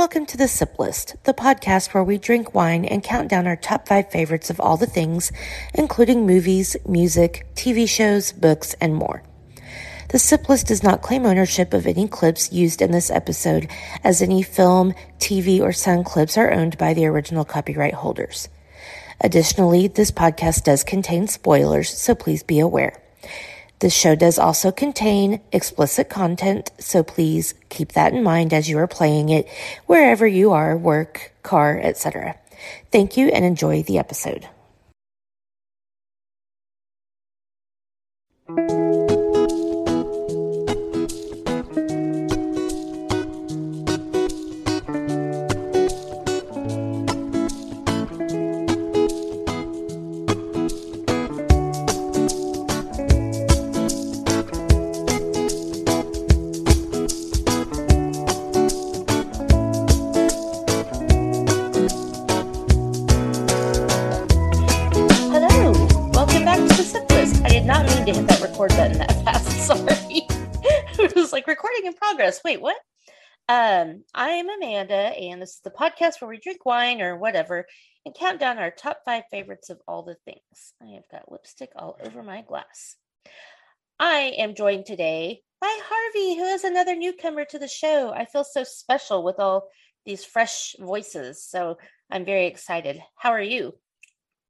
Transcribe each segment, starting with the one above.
Welcome to the Sip List, the podcast where we drink wine and count down our top five favorites of all the things, including movies, music, TV shows, books, and more. The Sip List does not claim ownership of any clips used in this episode, as any film, TV, or sound clips are owned by the original copyright holders. Additionally, this podcast does contain spoilers, so please be aware. This show does also contain explicit content, so please keep that in mind as you are playing it wherever you are, work, car, etc. Thank you and enjoy the episode. Record button that fast. Sorry, it was like recording in progress. Wait, what? Um, I am Amanda, and this is the podcast where we drink wine or whatever and count down our top five favorites of all the things. I have got lipstick all over my glass. I am joined today by Harvey, who is another newcomer to the show. I feel so special with all these fresh voices, so I'm very excited. How are you?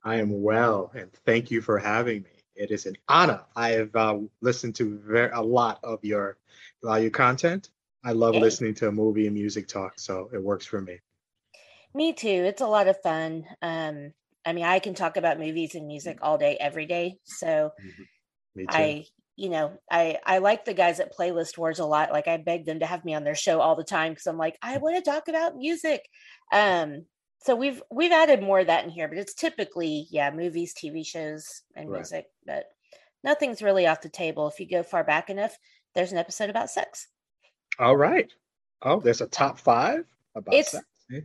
I am well, and thank you for having me. It is an honor. I have uh, listened to very, a lot of your uh, your content. I love Hey. listening to a movie and music talk, so it works for me. Me too. It's a lot of fun. Um, I mean, I can talk about movies and music all day, every day. So Me too. I, you know, I I like the guys at Playlist Wars a lot. Like I beg them to have me on their show all the time because I'm like, I want to talk about music. Um, so we've we've added more of that in here, but it's typically yeah, movies, TV shows, and Right. music. But nothing's really off the table. If you go far back enough, there's an episode about sex. All right. Oh, there's a top five about It's- sex.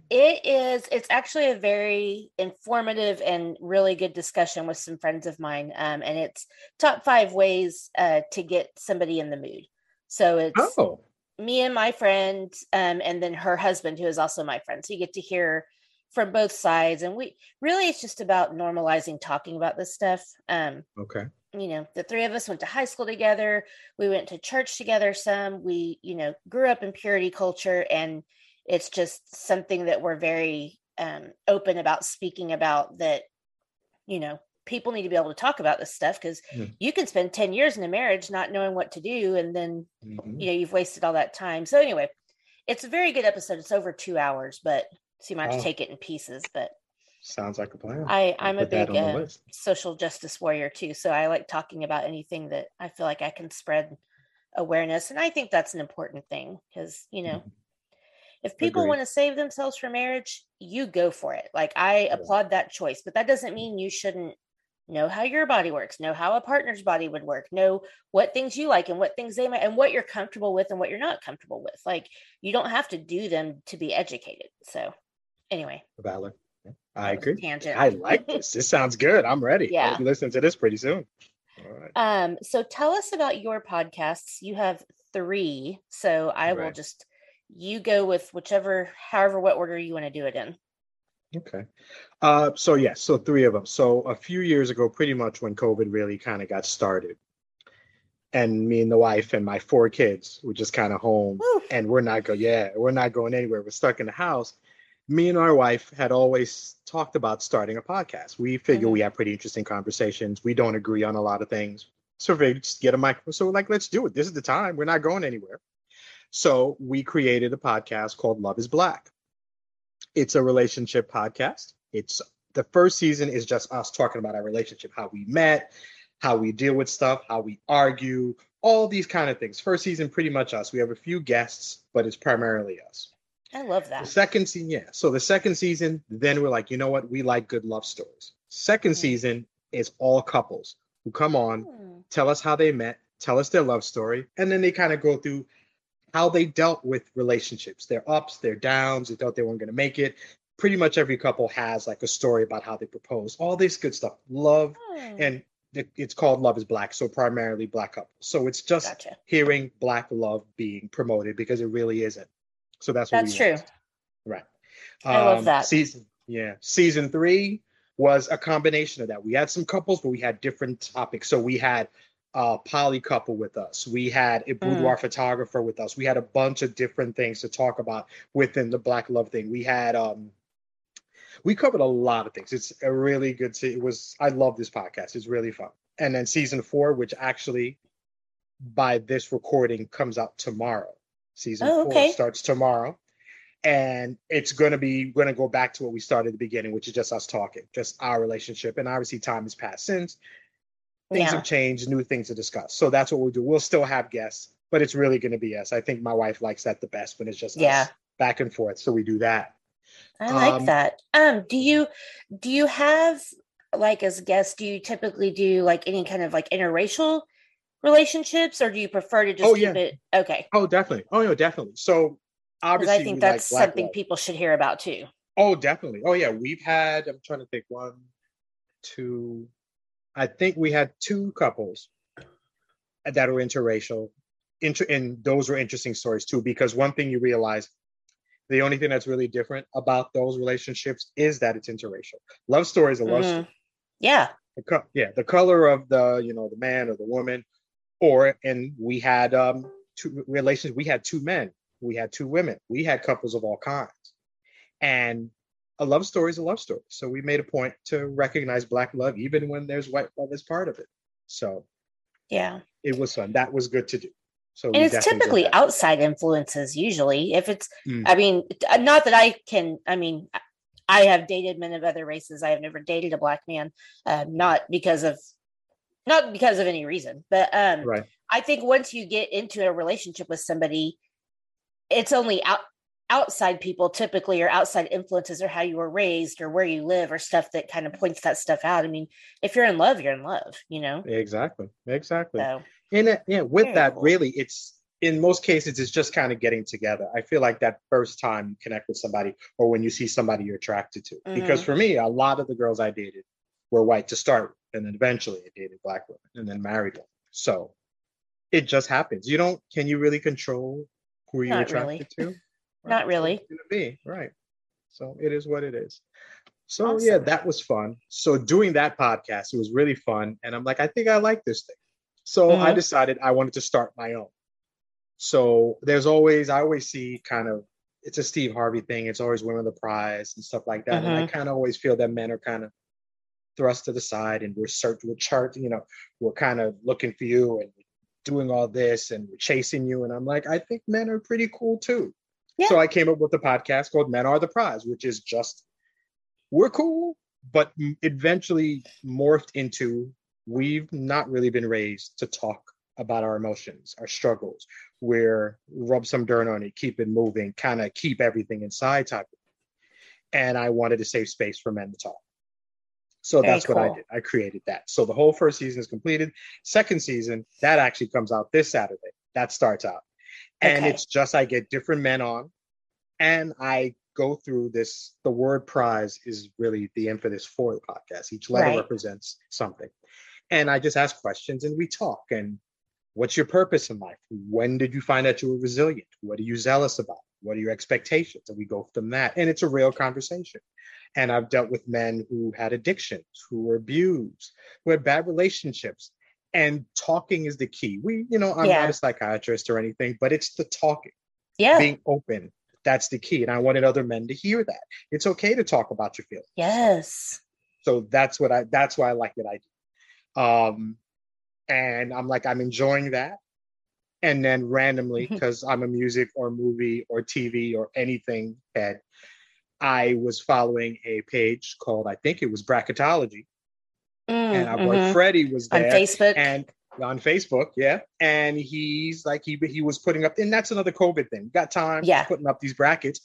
It is. It's actually a very informative and really good discussion with some friends of mine. Um, and it's top five ways uh, to get somebody in the mood. So it's Oh, me and my friend, um, and then her husband, who is also my friend. So you get to hear from both sides. And we really, it's just about normalizing talking about this stuff. Um, okay. you know the three of us went to high school together we went to church together some we you know grew up in purity culture and it's just something that we're very um, open about speaking about that you know people need to be able to talk about this stuff because Mm. you can spend 10 years in a marriage not knowing what to do and then Mhm. you know you've wasted all that time so anyway it's a very good episode it's over two hours but so you might have to take it in pieces but Sounds like a plan. I, I'm a big uh, social justice warrior too. So I like talking about anything that I feel like I can spread awareness. And I think that's an important thing because, you know, Mhm. if people want to save themselves from marriage, you go for it. Like I applaud that choice, but that doesn't mean you shouldn't know how your body works, know how a partner's body would work, know what things you like and what things they might, and what you're comfortable with and what you're not comfortable with. Like you don't have to do them to be educated. So anyway. Yeah, that I agree. Tangent. I like this. This sounds good. I'm ready. Yeah. I'll be listening to this pretty soon. All right. Um, so tell us about your podcasts. You have three, so I will just you go with whichever, however, what order you want to do it in. Okay. Uh, so yes, so three of them. So a few years ago, pretty much when COVID really kind of got started, and me and the wife and my four kids were just kind of home, Woo. and we're not go. Yeah, we're not going anywhere. We're stuck in the house. Me and our wife had always talked about starting a podcast. We figure Mhm. we have pretty interesting conversations. We don't agree on a lot of things, so we just get a microphone. So we're like, let's do it. This is the time. We're not going anywhere. So we created a podcast called Love is Black. It's a relationship podcast. It's the first season is just us talking about our relationship, how we met, how we deal with stuff, how we argue, all these kind of things. First season, pretty much us. We have a few guests, but it's primarily us. I love The that. second season, yeah. So the second season, then we're like, you know what? We like good love stories. Second Mhm. season is all couples who come on, Hmm. tell us how they met, tell us their love story, and then they kind of go through how they dealt with relationships, their ups, their downs, they thought they weren't going to make it. Pretty much every couple has like a story about how they proposed, all this good stuff. Love, Hmm. and it's called Love is Black, so primarily black couples. So it's just Gotcha. hearing black love being promoted because it really isn't. So that's what That's true. want. Right. I love Um, that. Season, yeah. Season three was a combination of that. We had some couples, but we had different topics. So we had a poly couple with us. We had a Mm. boudoir photographer with us. We had a bunch of different things to talk about within the Black Love thing. We had um we covered a lot of things. It's a really good it was I love this podcast. It's really fun. And then season four, which actually by this recording comes out tomorrow. Season Oh, four okay. starts tomorrow. And it's gonna be gonna go back to what we started at the beginning, which is just us talking, just our relationship. And obviously time has passed since. Things Yeah. have changed, new things to discuss. So that's what we'll do. We'll still have guests, but it's really gonna be us. I think my wife likes that the best when it's just Yeah. us back and forth. So we do that. I like Um, that. Um, do you do you have like as guests, do you typically do like any kind of like interracial relationships or do you prefer to just Oh, keep yeah. it okay? Oh, definitely. Oh, yeah, definitely. So obviously, I think that's like something love. people should hear about too. Oh, definitely. Oh, yeah. We've had. I'm trying to think. One, two. I think we had two couples that were interracial. Inter- and those were interesting stories too, because one thing you realize, the only thing that's really different about those relationships is that it's interracial. Love stories, is a love story. Mhm. Yeah. the co- yeah the color of the you know the man or the woman or and we had um two relations we had two men we had two women we had couples of all kinds. And a love story is a love story. So we made a point to recognize black love even when there's white love as part of it. So Yeah. it was fun. That was good to do. So and it's typically outside influences usually. If it's Mm. i mean uh, not that i can i mean i have dated men of other races. I have never dated a black man um, not because of not because of any reason but um right i think once you get into a relationship with somebody it's only out outside people typically or outside influences or how you were raised or where you live or stuff that kind of points that stuff out i mean if you're in love you're in love you know exactly exactly so And uh, yeah, with that, cool. really, it's in most cases, it's just kind of getting together. I feel like that first time you connect with somebody, or when you see somebody you're attracted to. Because Mhm. for me, a lot of the girls I dated were white to start, with, and then eventually I dated black women, and then married one. So it just happens. You don't. Can you really control who you're Not attracted really. to? Not really. be right. So it is what it is. So yeah, that was fun. So doing that podcast, it was really fun, and I'm like, I think I like this thing. So I Mhm. decided I wanted to start my own. So there's always, I always see kind of, it's a Steve Harvey thing. It's always women the prize and stuff like that. And I Mhm. kind of always feel that men are kind of thrust to the side and we're search, we're chart, you know, we're kind of looking for you and doing all this and we're chasing you. And I'm like, I think men are pretty cool too. Yeah. So I came up with a podcast called Men Are the Prize, which is just we're cool, but eventually morphed into we've not really been raised to talk about our emotions, our struggles. We're rub some dirt on it, keep it moving, kind of keep everything inside type of thing. And I wanted a safe space for men to talk. So Very that's what I did. I created that. So the whole first season is completed. Second season, that actually comes out this Saturday. That starts out. And Okay. it's just I get different men on and I go through this. The word prize is really the impetus for the podcast. Each letter Right. represents something. And I just ask questions and we talk. And what's your purpose in life? When did you find out you were resilient? What are you zealous about? What are your expectations? And we go from that. And it's a real conversation. And I've dealt with men who had addictions, who were abused, who had bad relationships. And talking is the key. We, you know, I'm Yeah. not a psychiatrist or anything, but it's the talking yeah being open that's the key and i wanted other men to hear that it's okay to talk about your feelings yes so that's what i that's why i like what i do um and i'm like i'm enjoying that and then randomly because i'm a music or movie or tv or anything head i was following a page called i think it was bracketology and our boy Mhm. freddie was there on facebook and on Facebook, yeah. And he's like he he was putting up, and that's another COVID thing. Got time, Yeah. putting up these brackets,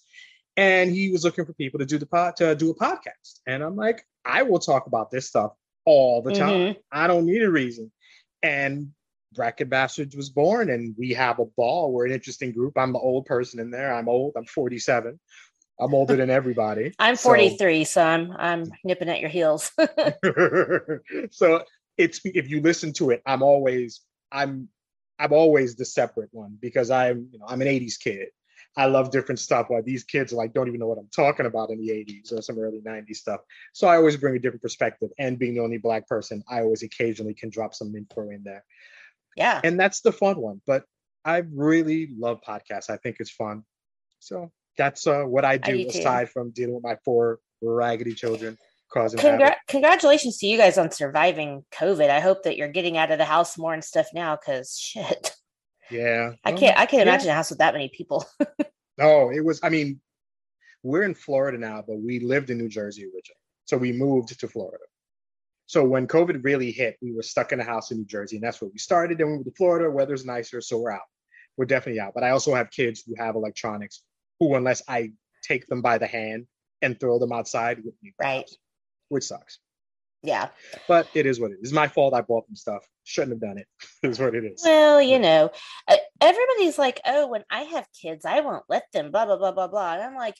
and he was looking for people to do the pod to do a podcast. And I'm like, I will talk about this stuff all the time. Mhm. I don't need a reason. And Bracket Bastards was born, and we have a ball. We're an interesting group. I'm the old person in there. I'm old. I'm 47. I'm older than everybody. i'm 43 so i'm i'm nipping at your heels so it's if you listen to it, I'm always I'm I'm always the separate one because I'm you know I'm an 80s kid. I love different stuff. While these kids like don't even know what I'm talking about in the 80s or some early 90s stuff. So I always bring a different perspective. And being the only black person, I always occasionally can drop some info in there. Yeah. And that's the fun one. But I really love podcasts. I think it's fun. So that's uh, what I do, I do aside from dealing with my four raggedy children causing Congra- congratulations to you guys on surviving COVID. I hope that you're getting out of the house more and stuff now because shit. Yeah. I can't I can't yeah. imagine a house with that many people. No, it was, I mean, we're in Florida now, but we lived in New Jersey originally. So we moved to Florida. So when COVID really hit, we were stuck in a house in New Jersey, and that's where we started. Then we moved to Florida. Weather's nicer, so we're out. We're definitely out. But I also have kids who have electronics who, unless I take them by the hand and throw them outside, would the Right. house, which sucks. yeah. But it is what it is. It's my fault. I bought them stuff. Shouldn't have done it. Is what it is. Well, you know, everybody's like, "Oh, when I have kids, I won't let them." Blah blah blah blah blah. And I'm like,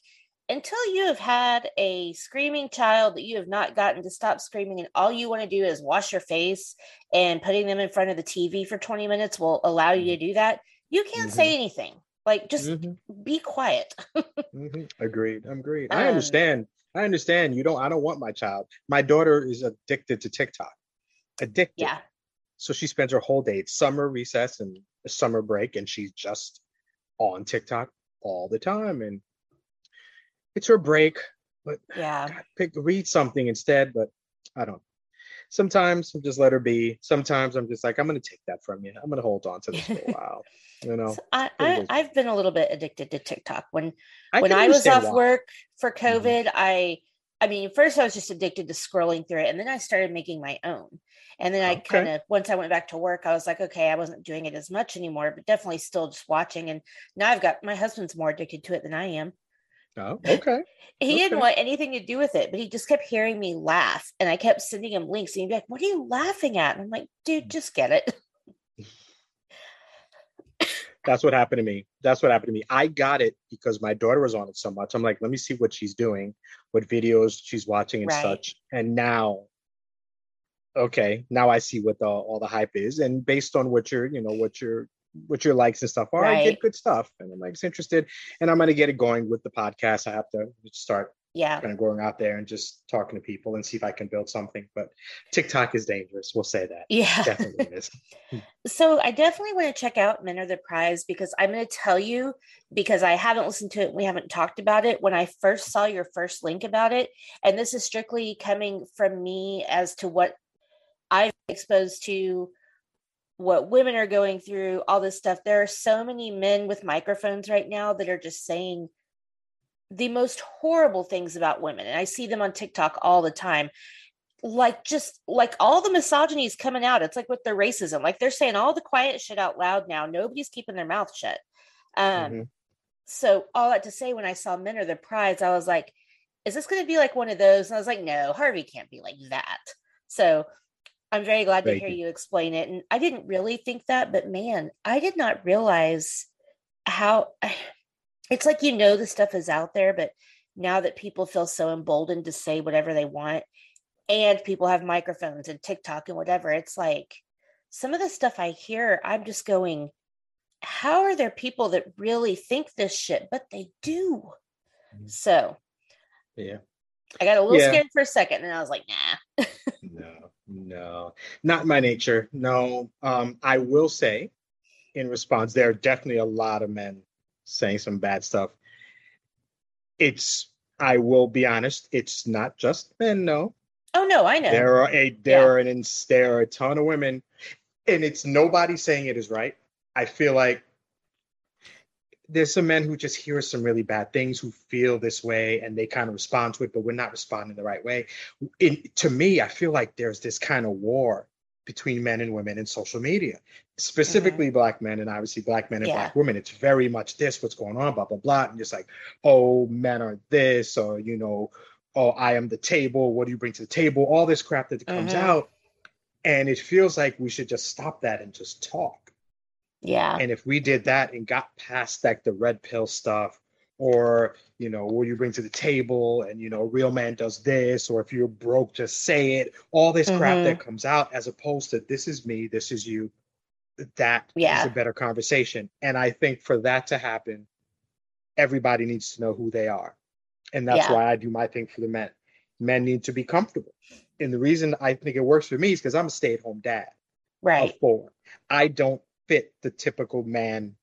until you have had a screaming child that you have not gotten to stop screaming, and all you want to do is wash your face, and putting them in front of the TV for 20 minutes will allow you to do that. You can't say anything. Like, just Mhm, be quiet. mhm. Agreed. I'm agreed. I Um, understand. I understand. You don't. I don't want my child. My daughter is addicted to TikTok. Addicted. yeah. So she spends her whole day, summer recess and summer break, and she's just on TikTok all the time. And it's her break, but Yeah. God, pick read something instead. But I don't. Sometimes I'm just let her be. Sometimes I'm just like, I'm gonna take that from you. I'm gonna hold on to this for a while. You know. So I, I i've been a little bit addicted to TikTok. When I when I was off why. work for Mhm. COVID, I I mean, first I was just addicted to scrolling through it, and then I started making my own. And then I Okay. kind of once I went back to work, I was like, okay, I wasn't doing it as much anymore, but definitely still just watching. And now I've got my husband's more addicted to it than I am. Oh, okay. He didn't want anything to do with it, but he just kept hearing me laugh, and I kept sending him links, and he'd be like, "What are you laughing at?" And I'm like, "Dude, mm. just get it." That's what happened to me. That's what happened to me. I got it because my daughter was on it so much. I'm like, let me see what she's doing, what videos she's watching and Right. such. And now, okay, now I see what the all the hype is. And based on what you're, you know, what your what your likes and stuff are, I Right. get good stuff. And I'm like it's interested. And I'm gonna get it going with the podcast. I have to start Yeah. kind of going out there and just talking to people and see if I can build something. But TikTok is dangerous. We'll say that. Yeah. Definitely is. So I definitely want to check out Men Are the Prize because I'm going to tell you because I haven't listened to it. We haven't talked about it. When I first saw your first link about it, and this is strictly coming from me as to what I've exposed to, what women are going through, all this stuff. There are so many men with microphones right now that are just saying the most horrible things about women, and I see them on TikTok all the time like just like all the misogyny is coming out. It's like with the racism, like they're saying all the quiet shit out loud now. Nobody's keeping their mouth shut. Um, Mhm. so all that to say, when I saw Men Are the Prize, I was like, is this going to be like one of those? And I was like, no, Harvey can't be like that. So I'm very glad to hear you. you explain it. And I didn't really think that, but man, I did not realize how it's like you know the stuff is out there, but now that people feel so emboldened to say whatever they want, and people have microphones and TikTok and whatever, it's like some of the stuff I hear, I'm just going, how are there people that really think this shit? But they do. Mhm. So Yeah. I got a little Yeah. scared for a second, and I was like, nah. No, no, not my nature. No. Um, I will say, in response, there are definitely a lot of men saying some bad stuff. It's, I will be honest, it's not just men. No, Oh no, I know. there are a there Yeah. are an there are a ton of women, and it's nobody saying it is right. I feel like there's some men who just hear some really bad things who feel this way and they kind of respond to it, but we're not responding the right way. In, to me, I feel like there's this kind of war between men and women in social media, specifically black men and obviously black men and Yeah. black women. It's very much this, what's going on, blah, blah, blah. And just like, oh, men are this, or, you know, oh, I am the table. What do you bring to the table? All this crap that comes Mhm. out. And it feels like we should just stop that and just talk. Yeah. And if we did that and got past like the red pill stuff, or you know, what you bring to the table, and you know, real man does this, or if you're broke, just say it. All this crap Mhm. that comes out, as opposed to this is me, this is you. That is Yeah. a better conversation. And I think for that to happen, everybody needs to know who they are. And that's Yeah. why I do my thing for the men. Men need to be comfortable. And the reason I think it works for me is because I'm a stay at home dad Right. of four. I don't fit the typical man,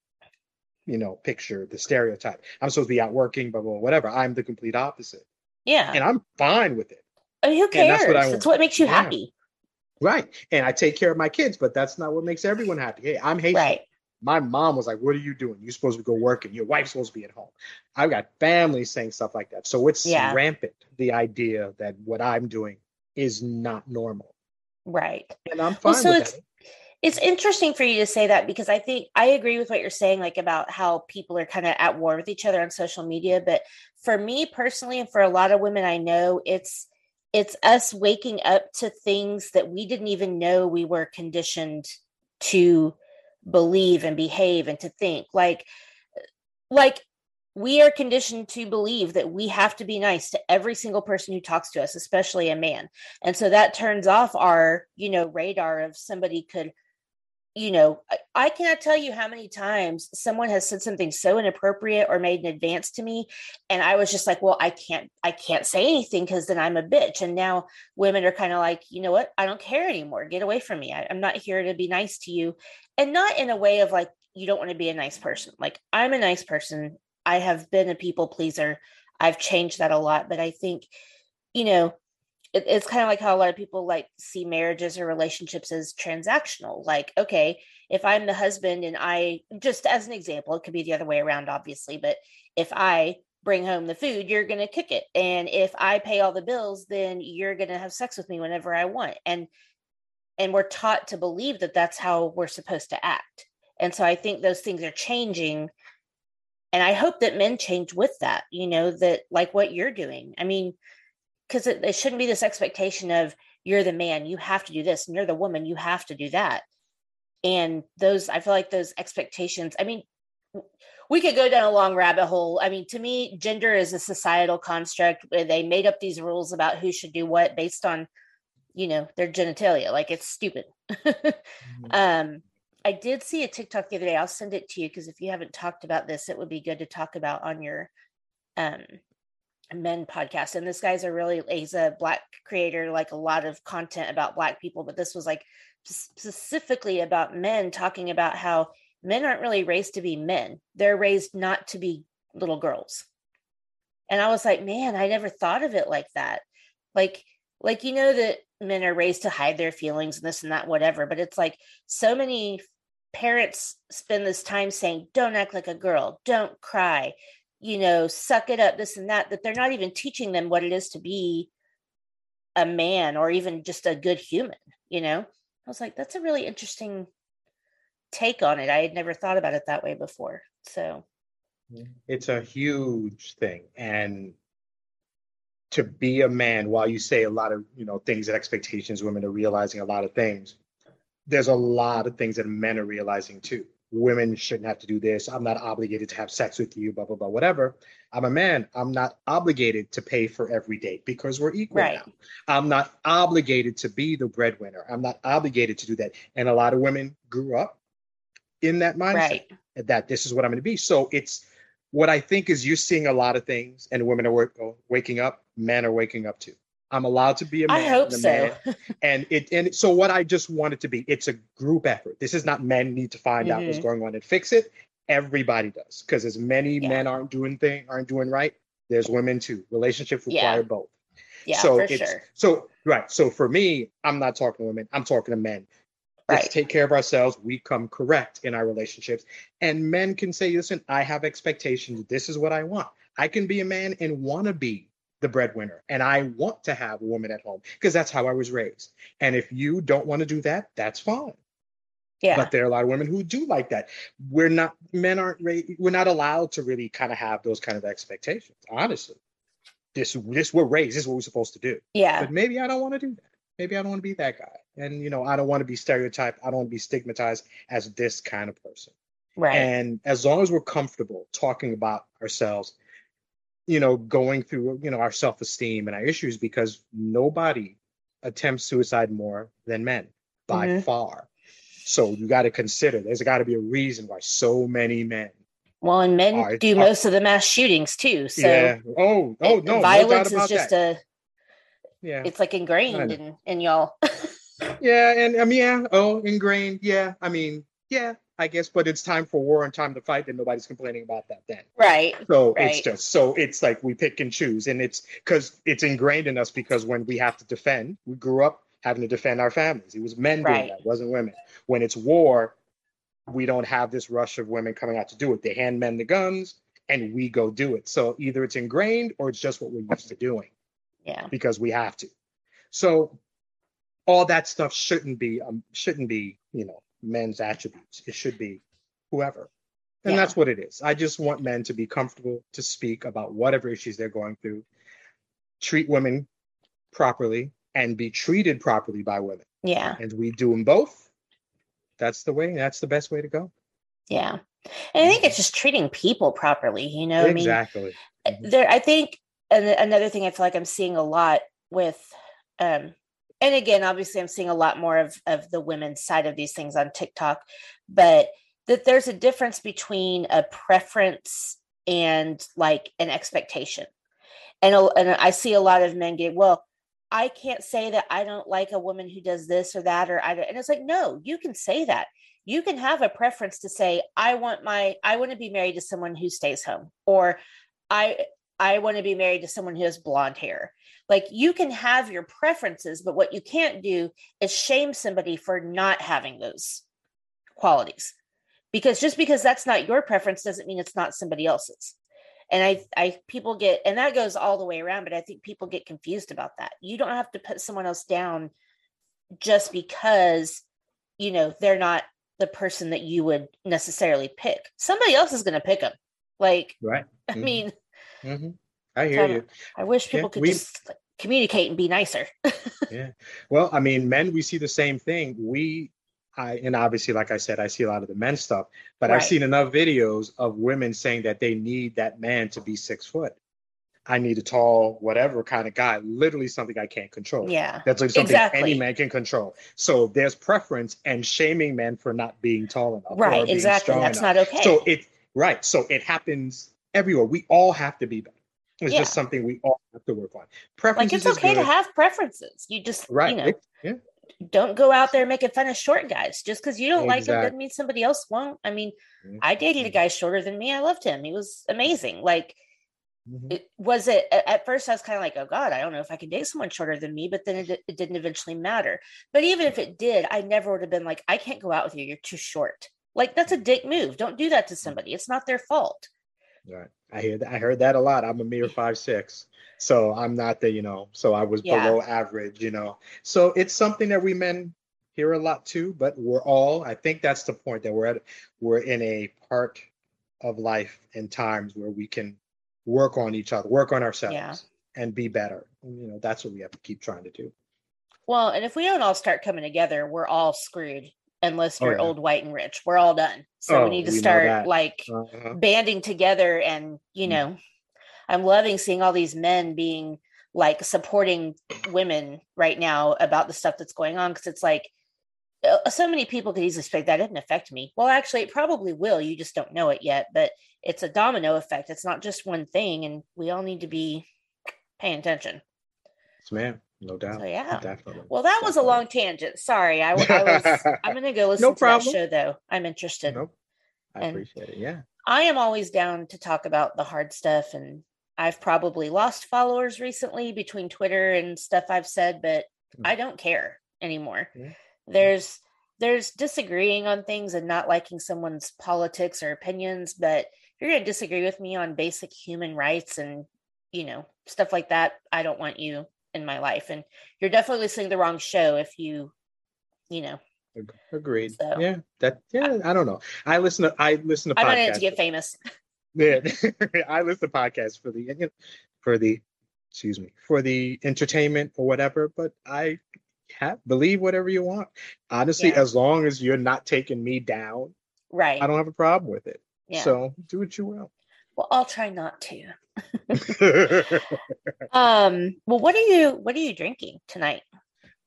you know, picture, the stereotype. I'm supposed to be out working, blah, blah, blah, whatever. I'm the complete opposite. Yeah. And I'm fine with it. I mean, who cares? that's what I That's what makes you Yeah. happy. Right. And I take care of my kids, but that's not what makes everyone happy. Hey, I'm Haitian. Right. My mom was like, What are you doing? You're supposed to go working. your wife's supposed to be at home. I've got families saying stuff like that. So it's Yeah. rampant, the idea that what I'm doing is not normal. Right. And I'm fine Well, so with it's that. It's interesting for you to say that because I think I agree with what you're saying, like about how people are kind of at war with each other on social media. But for me personally, and for a lot of women I know, it's it's us waking up to things that we didn't even know we were conditioned to believe and behave and to think. Like like we are conditioned to believe that we have to be nice to every single person who talks to us, especially a man. And so that turns off our, you know, radar of somebody could, you know, I, I cannot tell you how many times someone has said something so inappropriate or made an advance to me. And I was just like, well, I can't, I can't say anything because then I'm a bitch. And now women are kind of like, you know what? I don't care anymore. Get away from me. I, I'm not here to be nice to you. And not in a way of like, you don't want to be a nice person. Like I'm a nice person. I have been a people pleaser. I've changed that a lot, but I think, you know, it, it's kind of like how a lot of people like see marriages or relationships as transactional. Like, okay, if I'm the husband and I, just as an example, it could be the other way around, obviously, but if I bring home the food, you're going to cook it. And if I pay all the bills, then you're going to have sex with me whenever I want. And, and we're taught to believe that that's how we're supposed to act. And so I think those things are changing. And I hope that men change with that, you know, that like what you're doing. I mean, because it, it shouldn't be this expectation of you're the man, you have to do this, and you're the woman, you have to do that. And those, I feel like those expectations, I mean, we could go down a long rabbit hole. I mean, to me, gender is a societal construct where they made up these rules about who should do what based on, you know, their genitalia. Like it's stupid. um, I did see a TikTok the other day. I'll send it to you because if you haven't talked about this, it would be good to talk about on your um men podcast. And this guy's a really he's a black creator, like a lot of content about black people, but this was like specifically about men talking about how men aren't really raised to be men. They're raised not to be little girls. And I was like, man, I never thought of it like that. Like, like you know that men are raised to hide their feelings and this and that, whatever. But it's like so many parents spend this time saying, don't act like a girl, don't cry, you know, suck it up, this and that, that they're not even teaching them what it is to be a man or even just a good human, you know? I was like, that's a really interesting take on it. I had never thought about it that way before. So, It's a huge thing. And to be a man, while you say a lot of, you know, things and expectations, women are realizing a lot of things, there's a lot of things that men are realizing too. Women shouldn't have to do this. I'm not obligated to have sex with you, blah, blah, blah, whatever. I'm a man. I'm not obligated to pay for every date because we're equal Right. now. I'm not obligated to be the breadwinner. I'm not obligated to do that. And a lot of women grew up in that mindset right. that this is what I'm going to be. So it's what I think is you're seeing a lot of things, and women are waking up, men are waking up too. I'm allowed to be a man. I hope so. and it and so what I just want it to be, it's a group effort. This is not men need to find out what's Mhm. going on and fix it. Everybody does because as many Yeah. men aren't doing thing aren't doing right. There's women too. Relationships Yeah. require both. Yeah, so for it's sure. so right. So for me, I'm not talking to women. I'm talking to men. Let's take care of ourselves. We come correct in our relationships. And men can say, listen, I have expectations. This is what I want. I can be a man and want to be the breadwinner. And I want to have a woman at home because that's how I was raised. And if you don't want to do that, that's fine. Yeah. But there are a lot of women who do like that. We're not, men aren't, we're not allowed to really kind of have those kind of expectations, honestly. This, this, we're raised, this is what we're supposed to do yeah. but maybe I don't want to do that. Maybe I don't want to be that guy. And you know, I don't want to be stereotyped. I don't want to be stigmatized as this kind of person. right. And as long as we're comfortable talking about ourselves, you know, going through, you know, our self-esteem and our issues because nobody attempts suicide more than men by Mhm. far. So you got to consider there's got to be a reason why so many men Well, and men right. do Uh, most of the mass shootings too. So yeah. Oh, oh no, violence no is just that. a yeah. it's like ingrained in, in y'all. Yeah, and I mean, yeah, oh, ingrained. Yeah, I mean, yeah, I guess, but it's time for war and time to fight, and nobody's complaining about that then. right. So it's just so it's like we pick and choose, and it's because it's ingrained in us because when we have to defend, we grew up having to defend our families. It was men Right. doing that, wasn't women. When it's war, we don't have this rush of women coming out to do it. They hand men the guns, and we go do it. So either it's ingrained or it's just what we're used to doing Yeah. because we have to. So all that stuff shouldn't be um, shouldn't be you know men's attributes. It should be whoever, and Yeah. that's what it is. I just want men to be comfortable to speak about whatever issues they're going through, treat women properly, and be treated properly by women. Yeah. And we do them both. That's the way. That's the best way to go. Yeah. And I think it's just treating people properly, you know? I mean, exactly. There i think an- another thing i feel like i'm seeing a lot with um and again obviously i'm seeing a lot more of of the women's side of these things on tiktok but that there's a difference between a preference and like an expectation. And, and i see a lot of men get well i can't say that i don't like a woman who does this or that or i don't and it's like no you can say that. You can have a preference to say i want my i want to be married to someone who stays home or I I want to be married to someone who has blonde hair. Like you can have your preferences, but what you can't do is shame somebody for not having those qualities. Because just because that's not your preference doesn't mean it's not somebody else's. And I I people get and that goes all the way around, but I think people get confused about that. You don't have to put someone else down just because you know they're not the person that you would necessarily pick. Somebody else is going to pick them. Like Right. I Mhm. mean, hmm I hear Kinda- you. I wish Yeah, people could we- just like, communicate and be nicer. Yeah. Well, I mean, men, we see the same thing. We, I, and obviously, like I said, I see a lot of the men stuff, but I've seen enough videos of women saying that they need that man to be six foot. I need a tall, whatever kind of guy, literally something I can't control. yeah. That's like something Exactly. any man can control. So there's preference and shaming men for not being tall enough. Right. Exactly. That's enough. not okay. So it right. So it happens everywhere. We all have to be better. It's Yeah. just something we all have to work on. Preferences. like it's okay to have preferences. You just right. you know It- yeah. don't go out there making fun of short guys just because you don't like them Exactly. doesn't mean somebody else won't. I mean, Yeah. I dated a mm-hmm. guy shorter than me. I loved him. He was amazing. Like Mhm. it was it at first i was kind of like oh god i don't know if i can date someone shorter than me but then it, it didn't eventually matter but even if it did i never would have been like i can't go out with you you're too short like that's a dick move don't do that to mm-hmm. somebody it's not their fault Right. I hear that. I heard that a lot. I'm a mere five six, so I'm not the you know. So I was Yeah. below average, you know. So it's something that we men hear a lot too. But we're all. I think that's the point that we're at. We're in a part of life and times where we can work on each other, work on ourselves, Yeah. and be better. You know, that's what we have to keep trying to do. well and if we don't all start coming together we're all screwed unless Oh, you're yeah. old white and rich we're all done so Oh, we need to we start like Uh-huh. banding together and you Mm. know i'm loving seeing all these men being like supporting women right now about the stuff that's going on because it's like uh, so many people could easily say that didn't affect me well actually it probably will you just don't know it yet but it's a domino effect it's not just one thing and we all need to be paying attention Yes, ma'am. No doubt. so yeah Definitely. well that was a long tangent sorry i, I was i'm gonna go listen No to that show though i'm interested Nope. I And- appreciate it. Yeah. I am always down to talk about the hard stuff and I've probably lost followers recently between Twitter and stuff I've said, but Mm. I don't care anymore. Yeah. There's there's disagreeing on things and not liking someone's politics or opinions, but if you're going to disagree with me on basic human rights and you know, stuff like that, I don't want you in my life and you're definitely listening to the wrong show if you you know, Agreed. So- yeah. That. Yeah. I don't know. I listen to. I listen to. I'm not in to get famous. Yeah, I listen to podcasts for the for the excuse me for the entertainment or whatever. But I have believe whatever you want. Honestly, Yeah. as long as you're not taking me down, Right. I don't have a problem with it. Yeah. So do what you will. well, I'll try not to. Um, well, what are you what are you drinking tonight?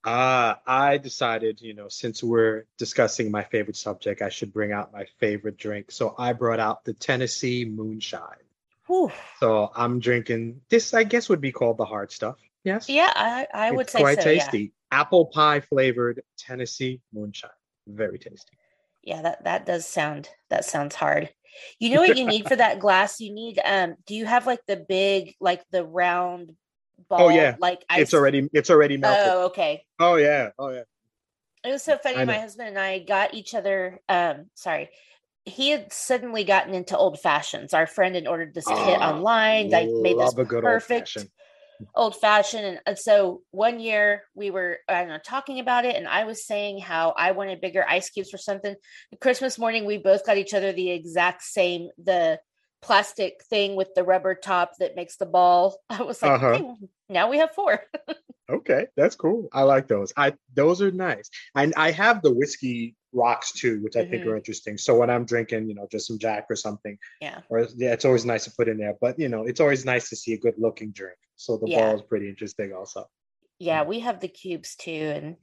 Uh, I decided, you know, since we're discussing my favorite subject, I should bring out my favorite drink. So I brought out the Tennessee Moonshine. Whew. So I'm drinking this, I guess would be called the hard stuff. Yes. Yeah, I, I would it's say quite so. Yeah. tasty. Apple pie flavored Tennessee Moonshine. Very tasty. yeah, that that does sound that sounds hard. You know what you need for that glass? You need um. Do you have like the big, like the round ball? Oh, yeah. like ice? It's already it's already melted. Oh, okay. Oh yeah. Oh yeah. It was so funny. My husband and I got each other. Um, sorry, he had suddenly gotten into old fashions. Our friend had ordered this kit Ah, online. I made this perfect. Old fashioned, and, and so one year we were I don't know talking about it, and I was saying how I wanted bigger ice cubes for something. Christmas morning, we both got each other the exact same the plastic thing with the rubber top that makes the ball. I was like, Uh-huh. okay, now we have four. Okay, that's cool. I like those. I those are nice. And I have the whiskey rocks too, which I think Mhm. are interesting. So when I'm drinking, you know, just some Jack or something, yeah. or yeah, it's always nice to put in there. But you know, it's always nice to see a good looking drink. So the Yeah. ball is pretty interesting also. Yeah, we have the cubes too. And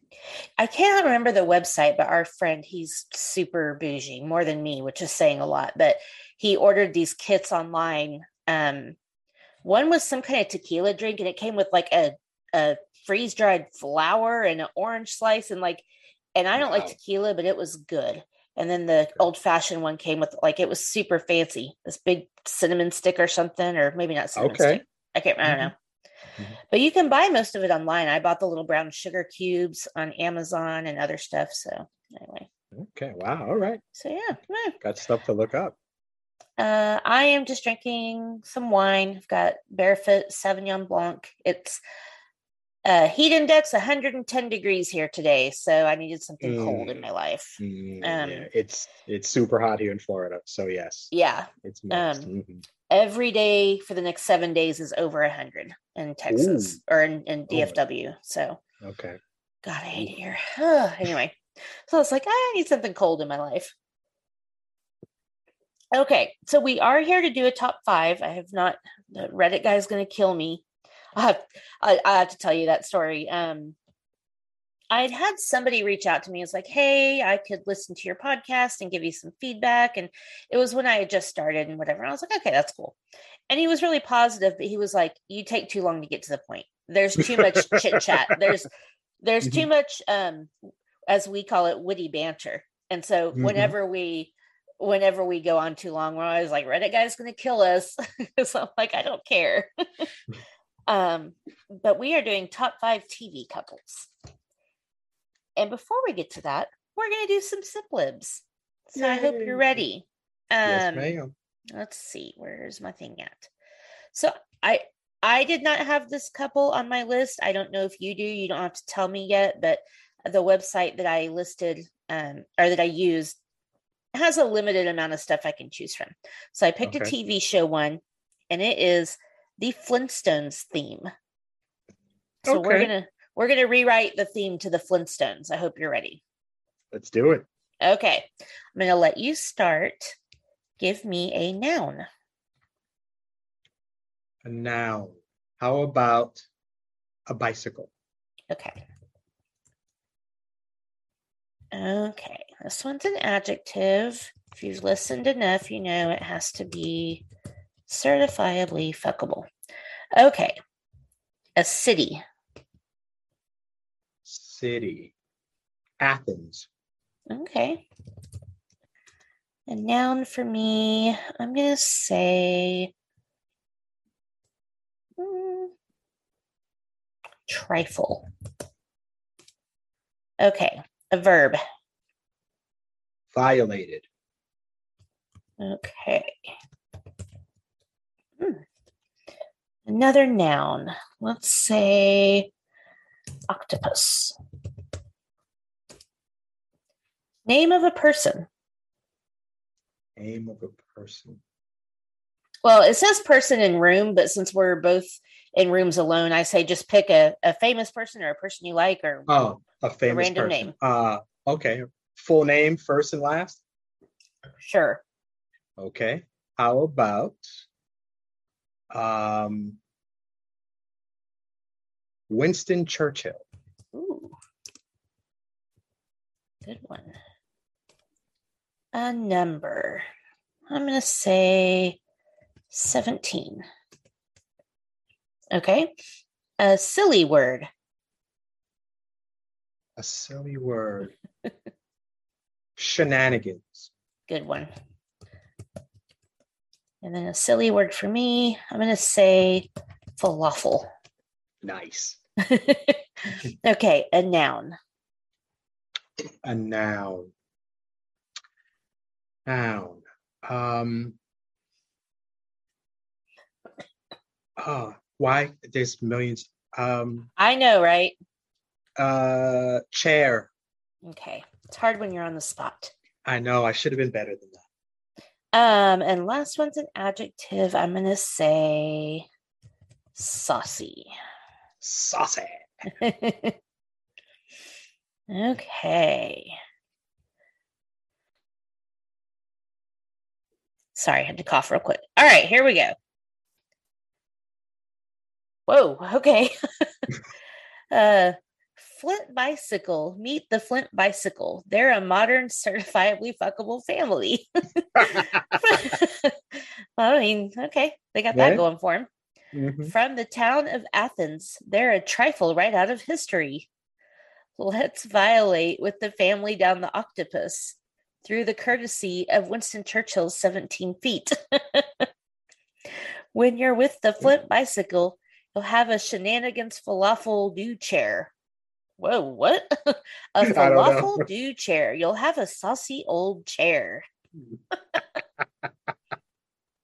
I can't remember the website, but our friend, he's super bougie, more than me, which is saying a lot. But he ordered these kits online. Um, one was some kind of tequila drink, and it came with like a, a freeze dried flower and an orange slice. And like, and I don't like tequila, but it was good. And then the old fashioned one came with like, it was super fancy, this big cinnamon stick or something, or maybe not cinnamon Okay. stick. I can't, I don't Mhm. know. Mhm. But you can buy most of it online. I bought the little brown sugar cubes on Amazon and other stuff. So anyway, Okay. Wow. All right. so yeah. Got stuff to look up. uh, I am just drinking some wine. I've got Barefoot Sauvignon Blanc. It's uh, heat index 110 degrees here today, so I needed something cold in Mm. my life. Mm, Um, yeah, it's it's super hot here in Florida. So yes, Yeah, it's um, Mhm. every day for the next seven days is over 100 in Texas or in, in Oh DFW. So Okay. God, I hate it here. anyway, so it's like I need something cold in my life. Okay, so we are here to do a top five. I have not. The Reddit guy is going to kill me. I have. I, I have to tell you that story. Um, I had had somebody reach out to me. It's like, hey, I could listen to your podcast and give you some feedback. And it was when I had just started and whatever. And I was like, okay, that's cool. And he was really positive, but he was like, you take too long to get to the point. There's too much chit chat. There's there's too much um as we call it witty banter. And so Mhm. whenever we whenever we go on too long, we're always like, Reddit guy's gonna kill us. so I'm like, I don't care. um, but we are doing top five TV couples. And before we get to that, we're gonna do some Sip Libs. So I hope you're ready. Um yes, ma'am. let's see where's my thing at so i i did not have this couple on my list i don't know if you do you don't have to tell me yet but the website that i listed um or that i used has a limited amount of stuff i can choose from so i picked a tv show one and it is the flintstones theme so we're gonna we're gonna rewrite the theme to the flintstones i hope you're ready Let's do it. okay i'm gonna let you start give me a noun A noun. How about a bicycle? Okay. Okay, this one's an adjective. If you've listened enough, you know it has to be certifiably fuckable. Okay, a city. City. Athens. Okay. A noun for me, I'm going to say mm, trifle. Okay, a verb. Violated. Okay. Hmm. Another noun. Let's say octopus. Name of a person. Name of a person. Well, it says person in room, but since we're both in rooms alone, I say just pick a, a famous person or a person you like or Oh, a famous random person. name. Uh, okay. Full name, first and last. sure. Okay. How about um, Winston Churchill? Ooh. Good one. A number. I'm going to say 17. Okay. A silly word. A silly word. Shenanigans. Good one. And then a silly word for me, I'm going to say falafel. Nice. okay, a noun. A noun. Noun. Um. Oh, why? There's millions. Um. I know, right? Uh, chair. Okay, it's hard when you're on the spot. I know. I should have been better than that. Um, and last one's an adjective. I'm gonna say saucy. Saucy. okay. Sorry, I had to cough real quick. All right, here we go. Whoa, okay. uh Flint Bicycle. Meet the Flint Bicycle. They're a modern, certifiably fuckable family. I mean, okay, they got that going for them. Mm-hmm. From the town of Athens, they're a trifle right out of history. Let's violate with the family down the octopus through the courtesy of Winston Churchill's 17 feet. when you're with the Flint bicycle, you'll have a shenanigans falafel do chair. Whoa, what? a falafel do chair. You'll have a saucy old chair.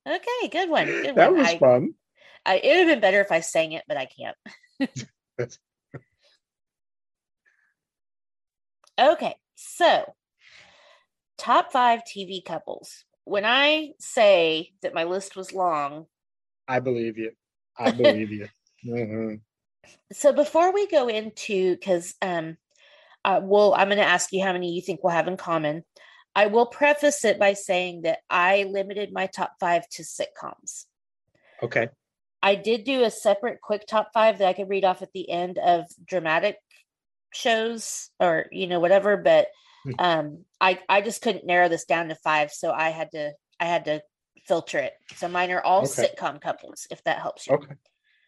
okay, good one. Good that one. was I, fun. I, it would have been better if I sang it, but I can't. okay, so top five TV couples. When I say that my list was long, I believe you. I believe you. Mm-hmm. So before we go into, because um, uh, well, I'm going to ask you how many you think we'll have in common. I will preface it by saying that I limited my top five to sitcoms. Okay. I did do a separate quick top five that I could read off at the end of dramatic shows or you know whatever, but hmm. um, I I just couldn't narrow this down to five, so I had to I had to filter it. So mine are all okay. sitcom couples, if that helps you. Okay.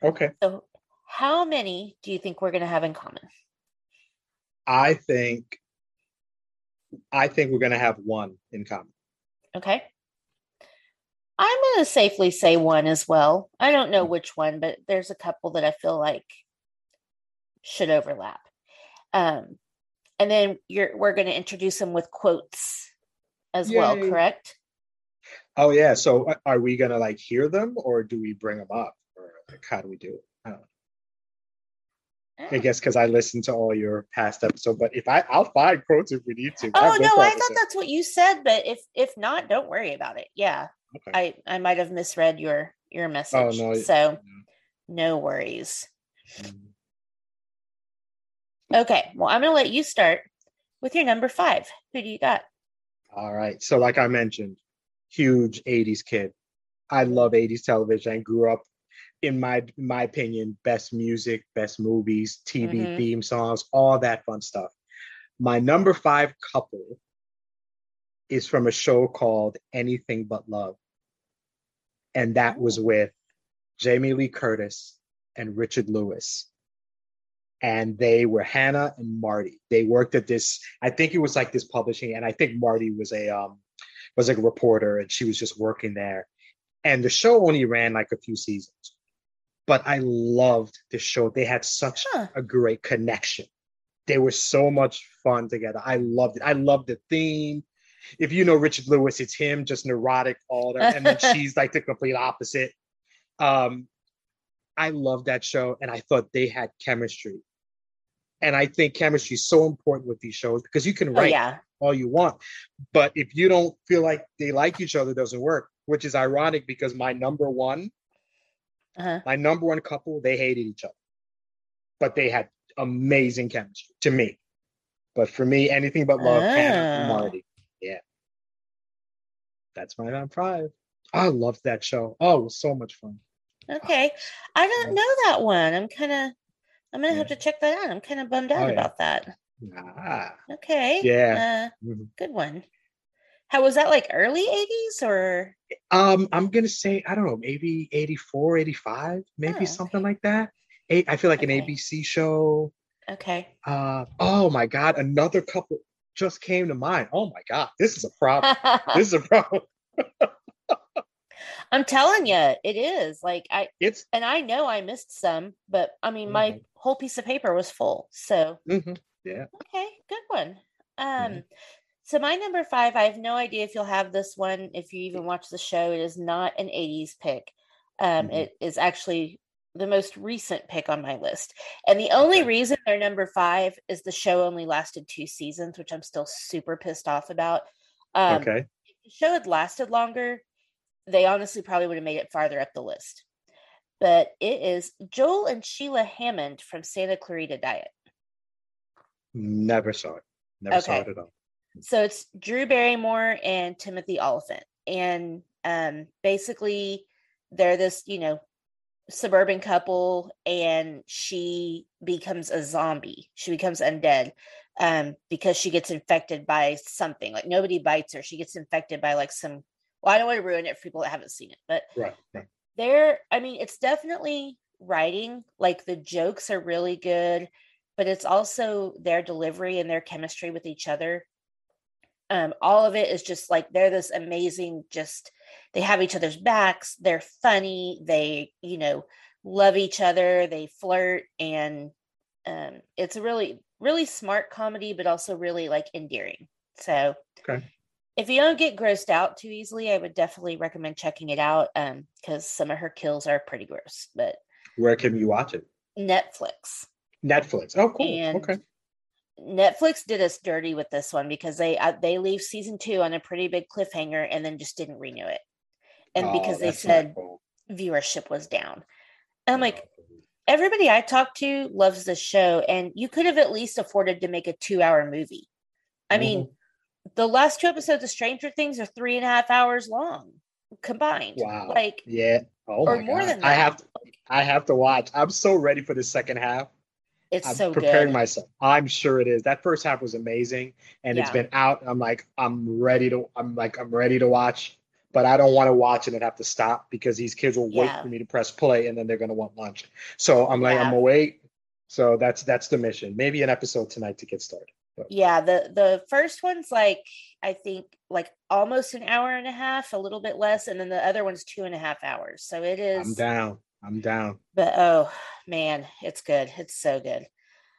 Okay. So how many do you think we're going to have in common? I think I think we're going to have one in common. Okay. I'm going to safely say one as well. I don't know mm. which one, but there's a couple that I feel like should overlap. Um, and then you're we're going to introduce them with quotes as Yay. well, correct? Oh yeah. So uh, are we going to like hear them, or do we bring them up, or like, how do we do it? I. I guess because I listened to all your past episodes, but if I, I'll find quotes if we need to. Oh no, I thought that's what you said, but if if not, don't worry about it. Yeah, okay. I I might have misread your your message. Oh no, so no worries. Mm-hmm. Okay, well, I'm gonna let you start with your number five. Who do you got? All right, so like I mentioned, huge '80s kid. I love '80s television. I grew up in my my opinion, best music, best movies, TV mm-hmm. theme songs, all that fun stuff. My number five couple is from a show called Anything But Love. And that was with Jamie Lee Curtis and Richard Lewis. And they were Hannah and Marty. They worked at this, I think it was like this publishing, and I think Marty was a um was like a reporter and she was just working there. And the show only ran like a few seasons but I loved the show. They had such huh. a great connection. They were so much fun together. I loved it. I loved the theme. If you know Richard Lewis, it's him just neurotic, all that, and then she's like the complete opposite. Um, I love that show, and I thought they had chemistry. And I think chemistry is so important with these shows because you can oh, write oh, yeah. all you want, but if you don't feel like they like each other, it doesn't work. Which is ironic because my number one uh-huh. My number one couple, they hated each other, but they had amazing chemistry to me. But for me, anything but love, oh. Hannah Marty. Yeah. That's my top five. I loved that show. Oh, it was so much fun. Okay. I don't know that one. I'm kind of, I'm going to yeah. have to check that out. I'm kind of bummed out oh, yeah. about that. Ah, Okay. Yeah. Uh, Mhm. good one. How was that like early 80s or um, I'm gonna say I don't know, maybe 84, 85, maybe Oh, something like that. I feel like an ABC show. okay. Uh, oh my God, another couple just came to mind. Oh my God, this is a problem. this is a problem. I'm telling you, it is. Like I It's and I know I missed some, but I mean my Mhm. whole piece of paper was full. So mhm, yeah. okay, good one. Um Yeah. So my number five, I have no idea if you'll have this one if you even watch the show. It is not an 80s pick. Um Mhm. it is actually the most recent pick on my list. And the only Okay. reason they're number five is the show only lasted two seasons, which I'm still super pissed off about. Um okay. if the show had lasted longer, they honestly probably would have made it farther up the list. But it is Joel and Sheila Hammond from Santa Clarita Diet. Never saw it. Never saw it at all. So it's Drew Barrymore and Timothy Olyphant. And um, basically, they're this, you know, suburban couple, and she becomes a zombie. She becomes undead um, because she gets infected by something. Like nobody bites her. She gets infected by like some. Well, I don't want to ruin it for people that haven't seen it, but Right, right. there i mean it's definitely writing like the jokes are really good but it's also their delivery and their chemistry with each other um all of it is just like they're this amazing just they have each other's backs they're funny they you know love each other they flirt and um it's a really really smart comedy but also really like endearing so Okay. if you don't get grossed out too easily, I would definitely recommend checking it out um because some of her kills are pretty gross. But Where can you watch it? Netflix, Netflix. Oh, cool. And- okay. Netflix did us dirty with this one because they uh, they leave season two on a pretty big cliffhanger and then just didn't renew it, and Oh, because they said cool. viewership was down. And I'm like, Oh, everybody I talk to loves this show, and you could have at least afforded to make a two hour movie. I mean, the last two episodes of Stranger Things are three and a half hours long combined. Wow. Like yeah. Oh or more God. than I have to, I have to watch. I'm so ready for the second half. It's I'm so preparing good. myself. I'm sure it is. That first half was amazing, and it's been out. I'm like, I'm ready to. I'm like, I'm ready to watch, but I don't want to watch and then have to stop because these kids will wait Yeah. for me to press play, and then they're gonna want lunch. So I'm like, Yeah. I'm wait. So that's that's the mission. Maybe an episode tonight to get started. But Yeah, the the first one's like I think like almost an hour and a half, a little bit less, and then the other one's two and a half hours. So it is. I'm down. I'm down. But oh man, it's good. It's so good.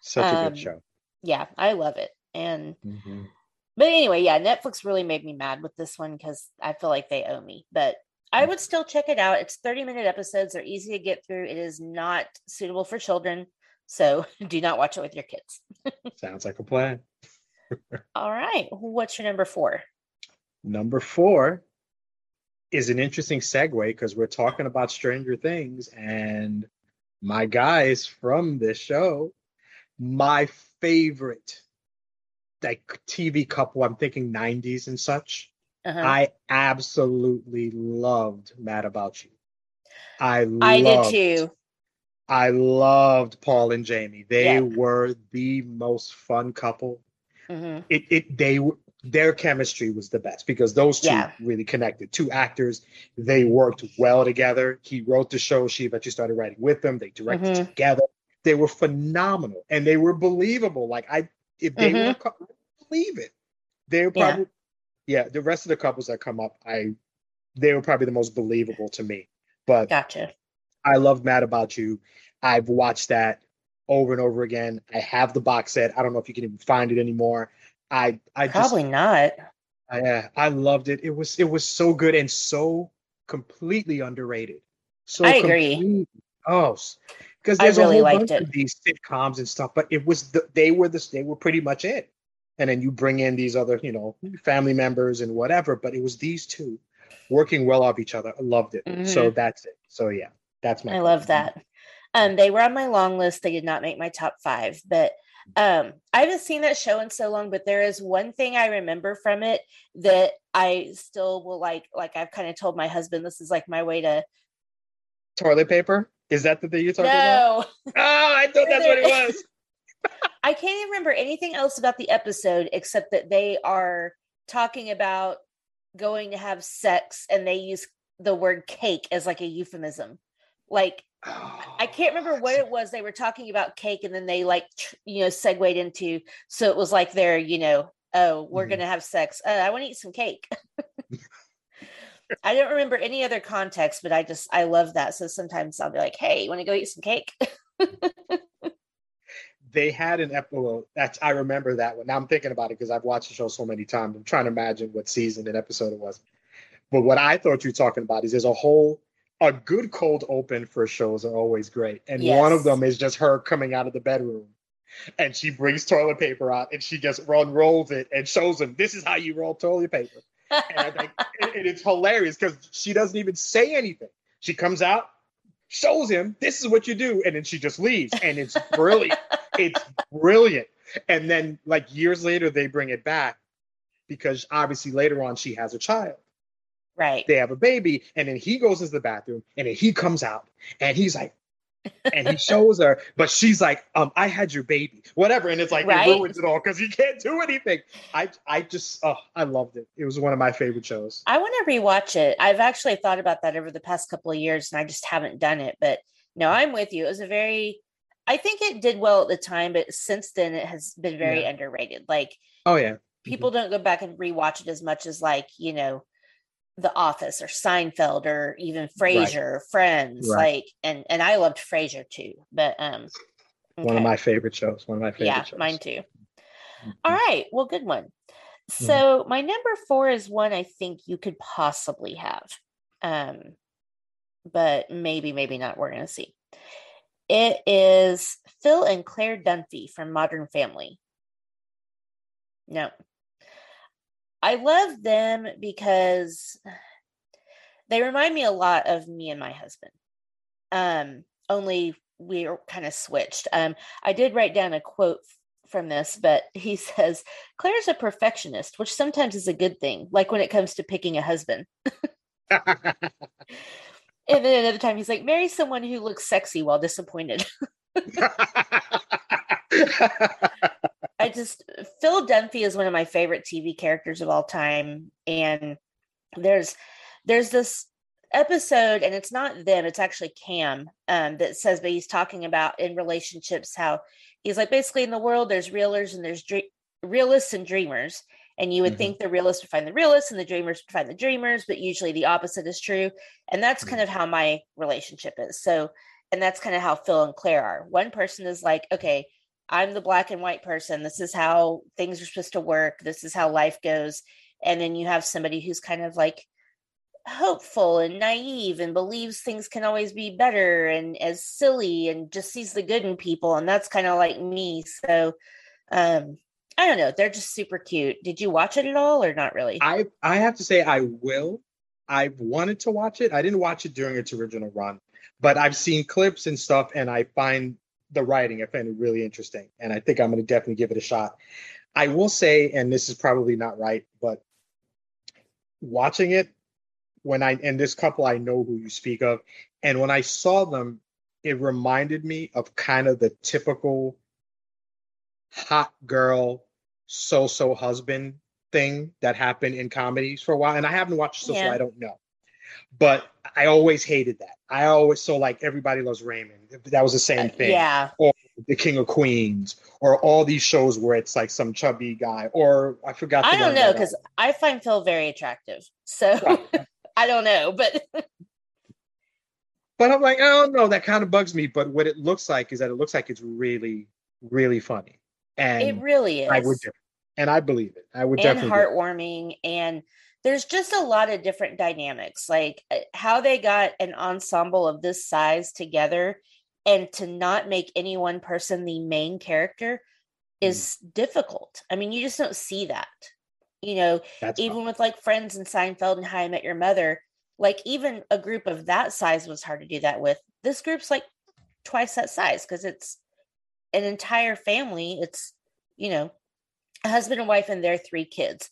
Such a Um, good show. Yeah, I love it. And Mhm. but anyway, yeah, Netflix really made me mad with this one because I feel like they owe me. But I would still check it out. It's 30 minute episodes, they're easy to get through. It is not suitable for children. So do not watch it with your kids. Sounds like a plan. All right. What's your number four? Number four is an interesting segue because we're talking about Stranger Things and my guys from this show, my favorite like TV couple, I'm thinking 90s and such. Uh-huh. I absolutely loved Mad About You. I I did too. I loved Paul and Jamie. They Yeah. were the most fun couple hmm it it they were their chemistry was the best because those two Yeah. really connected. Two actors, they worked well together. He wrote the show. She eventually started writing with them. They directed Mhm. together. They were phenomenal and they were believable. Like I, if they Mhm. were, believe it. They were Yeah. probably, yeah. The rest of the couples that come up, I, they were probably the most believable to me. But Gotcha. I love Mad About You. I've watched that over and over again. I have the box set. I don't know if you can even find it anymore. I I just Probably not. yeah, I loved it. It was it was so good and so completely underrated. So I agree. Oh, because I there's really a whole liked bunch it. of these sitcoms and stuff, but it was the, they were this they were pretty much it. And then you bring in these other you know family members and whatever, but it was these two working well off each other. I loved it. So that's it. So yeah, that's my. Mm-hmm. I love that. Um, they were on my long list. They did not make my top five, but um, I haven't seen that show in so long. But there is one thing I remember from it that I still will like. Like I've kind of told my husband, this is like my way to. Toilet paper? Is that the thing you're talking about? No, Oh, I thought that's what it was. I can't even remember anything else about the episode except that they are talking about going to have sex and they use the word cake as like a euphemism. Like I can't remember what it was they were talking about cake and then they like you know segued into so it was like they're you know oh we're mm-hmm. gonna have sex uh, I want to eat some cake. I don't remember any other context, but I just I love that. So sometimes I'll be like, "Hey, you want to go eat some cake?" they had an episode that's I remember that one. Now I'm thinking about it because I've watched the show so many times. I'm trying to imagine what season and episode it was. But what I thought you were talking about is there's a whole a good cold open for shows are always great. And yes. one of them is just her coming out of the bedroom and she brings toilet paper out and she just unrolls it and shows him this is how you roll toilet paper. and, think, and it's hilarious because she doesn't even say anything. She comes out, shows him this is what you do, and then she just leaves. And it's brilliant. it's brilliant. And then like years later, they bring it back because obviously later on she has a child. Right. They have a baby, and then he goes into the bathroom, and then he comes out, and he's like, and he shows her, but she's like, um, I had your baby, whatever. And it's like right? it ruins it all because he can't do anything. I I just oh, I loved it. It was one of my favorite shows. I want to rewatch it. I've actually thought about that over the past couple of years and I just haven't done it. But no, I'm with you. It was a very I think it did well at the time, but since then it has been very yeah. underrated. Like oh yeah. People mm-hmm. don't go back and rewatch it as much as like, you know, the Office or Seinfeld or even Frasier, right. Friends, right. like and and I loved Frasier too. But um okay. one of my favorite shows. One of my favorite yeah, shows. mine too. Mm-hmm. All right, well, good one. So mm-hmm. my number four is one I think you could possibly have. Um, but maybe, maybe not. We're gonna see. It is Phil and Claire Dunphy from Modern Family. No, I love them because they remind me a lot of me and my husband. Um, only we are kind of switched. Um, I did write down a quote from this, but he says, Claire's a perfectionist, which sometimes is a good thing, like when it comes to picking a husband. and then another time he's like, marry someone who looks sexy while disappointed. I just Phil Dunphy is one of my favorite TV characters of all time, and there's there's this episode, and it's not them, it's actually Cam um, that says, but he's talking about in relationships how he's like basically in the world there's realers and there's dre- realists and dreamers, and you would mm-hmm. think the realists would find the realists and the dreamers would find the dreamers, but usually the opposite is true, and that's mm-hmm. kind of how my relationship is. So, and that's kind of how Phil and Claire are. One person is like, okay I'm the black and white person. This is how things are supposed to work. This is how life goes. And then you have somebody who's kind of like hopeful and naive and believes things can always be better and as silly and just sees the good in people. And that's kind of like me. So um I don't know. They're just super cute. Did you watch it at all or not really? I I have to say I will. I've wanted to watch it. I didn't watch it during its original run, but I've seen clips and stuff and I find the writing. I find it really interesting, and I think I'm going to definitely give it a shot. I will say, and this is probably not right, but watching it when I and this couple I know who you speak of, and when I saw them, it reminded me of kind of the typical hot girl so-so husband thing that happened in comedies for a while. And I haven't watched so, yeah. so I don't know. But I always hated that. I always so like everybody loves Raymond. That was the same uh, thing. Yeah. Or the King of Queens, or all these shows where it's like some chubby guy, or I forgot. I don't know because I find Phil very attractive. So right. I don't know, but. but I'm like, I don't know. That kind of bugs me. But what it looks like is that it looks like it's really, really funny, and it really is. I would, and I believe it. I would and definitely heartwarming and there's just a lot of different dynamics like uh, how they got an ensemble of this size together and to not make any one person the main character is mm. difficult. I mean you just don't see that. You know That's even fun. with like friends and seinfeld and how i met your mother like even a group of that size was hard to do that with. This group's like twice that size because it's an entire family. It's you know a husband and wife and their three kids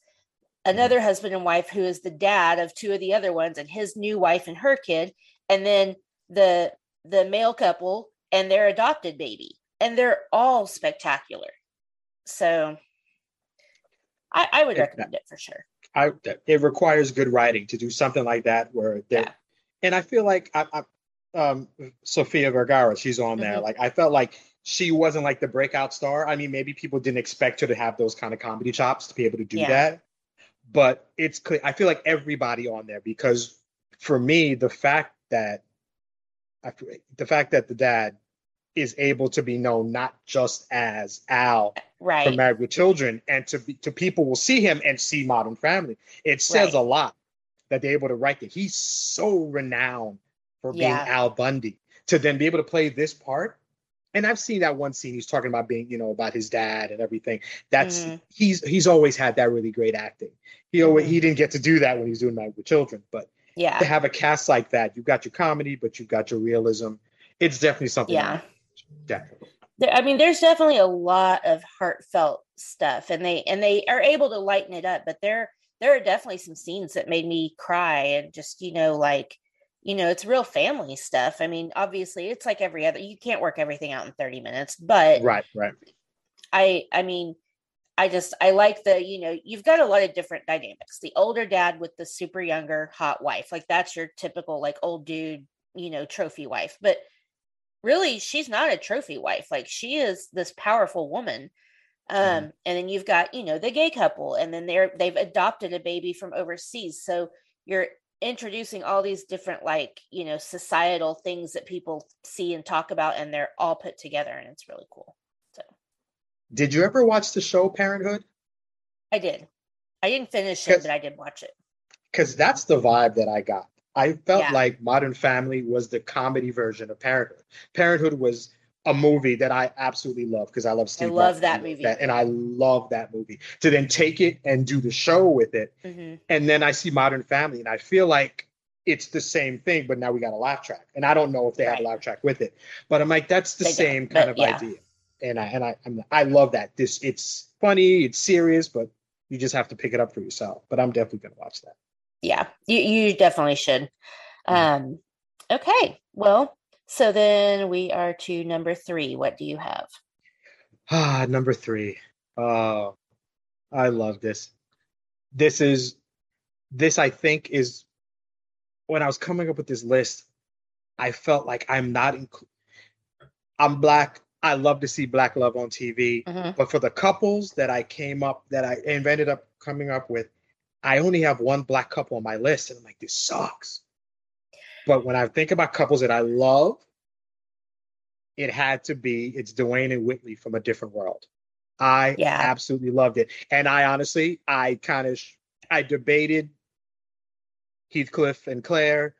another husband and wife who is the dad of two of the other ones and his new wife and her kid and then the the male couple and their adopted baby and they're all spectacular so I, I would recommend it for sure. I it requires good writing to do something like that where they yeah. and I feel like I, I um Sofia Vergara, she's on there. Mm-hmm. Like I felt like she wasn't like the breakout star. I mean, maybe people didn't expect her to have those kind of comedy chops to be able to do yeah. that. But it's clear. I feel like everybody on there because for me, the fact that the fact that the dad is able to be known not just as Al right. from Married with Children, and to be, to people will see him and see Modern Family. It says right. a lot that they're able to write that he's so renowned for yeah. being Al Bundy to then be able to play this part. And I've seen that one scene he's talking about being, you know, about his dad and everything. That's mm-hmm. he's he's always had that really great acting. He always, mm-hmm. he didn't get to do that when he was doing Married with Children, but yeah, to have a cast like that, you've got your comedy, but you've got your realism. It's definitely something. Yeah, definitely. I mean, there's definitely a lot of heartfelt stuff, and they and they are able to lighten it up. But there there are definitely some scenes that made me cry, and just you know, like you know, it's real family stuff. I mean, obviously, it's like every other. You can't work everything out in 30 minutes, but right, right. I I mean, I just I like the you know you've got a lot of different dynamics. The older dad with the super younger hot wife, like that's your typical like old dude, you know, trophy wife, but really she's not a trophy wife like she is this powerful woman um mm-hmm. and then you've got you know the gay couple and then they're they've adopted a baby from overseas so you're introducing all these different like you know societal things that people see and talk about and they're all put together and it's really cool so. Did you ever watch the show parenthood? I did. I didn't finish it but i did watch it. because that's the vibe that i got. I felt yeah. like Modern Family was the comedy version of Parenthood. Parenthood was a movie that I absolutely love because I love Steve. I love that movie, that, and I love that movie. To then take it and do the show with it, mm-hmm. and then I see Modern Family, and I feel like it's the same thing, but now we got a laugh track, and I don't know if they right. have a laugh track with it, but I'm like, that's the they same kind of yeah. idea, and I and I I'm, I love that. This it's funny, it's serious, but you just have to pick it up for yourself. But I'm definitely gonna watch that yeah, you you definitely should. Mm-hmm. Um, okay, well, so then we are to number three. What do you have? Ah, number three. Oh, I love this. This is this. I think is when I was coming up with this list. I felt like I'm not. Inc- I'm black. I love to see black love on TV, mm-hmm. but for the couples that I came up that I ended up coming up with, I only have one black couple on my list, and I'm like, this sucks. But when I think about couples that I love, it had to be it's Dwayne and Whitley from a different world. I yeah. absolutely loved it, and I honestly, I kind of, I debated Heathcliff and Claire,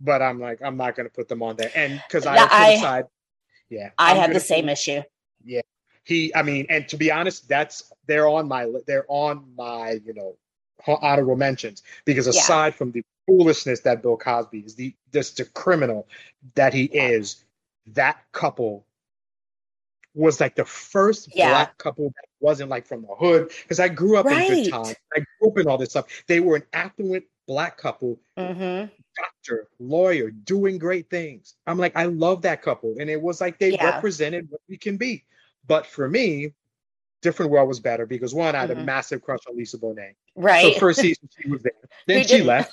but I'm like, I'm not going to put them on there, and because I, I side, yeah, I have the same issue. Yeah, he, I mean, and to be honest, that's they're on my they're on my you know honorable mentions because aside yeah. from the foolishness that Bill Cosby is, the just the criminal that he is, that couple was like the first yeah. black couple that wasn't like from the hood. Because I grew up right. in good times. I grew up in all this stuff. They were an affluent black couple, mm-hmm. doctor, lawyer, doing great things. I'm like, I love that couple. And it was like they yeah. represented what we can be. But for me, Different World was better because one, I had mm-hmm. a massive crush on Lisa Bonet. Right. So first season she was there. Then she left.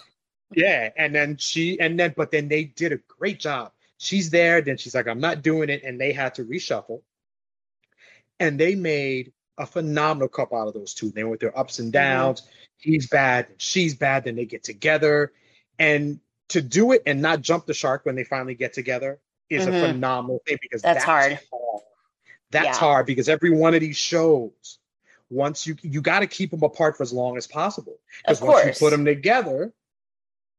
Yeah. And then she and then but then they did a great job. She's there, then she's like, I'm not doing it. And they had to reshuffle. And they made a phenomenal couple out of those two. They went their ups and mm-hmm. downs. Mm-hmm. He's bad, she's bad, then they get together. And to do it and not jump the shark when they finally get together is mm-hmm. a phenomenal thing because that's, that's hard. hard. That's yeah. hard because every one of these shows, once you you got to keep them apart for as long as possible. Because once you put them together,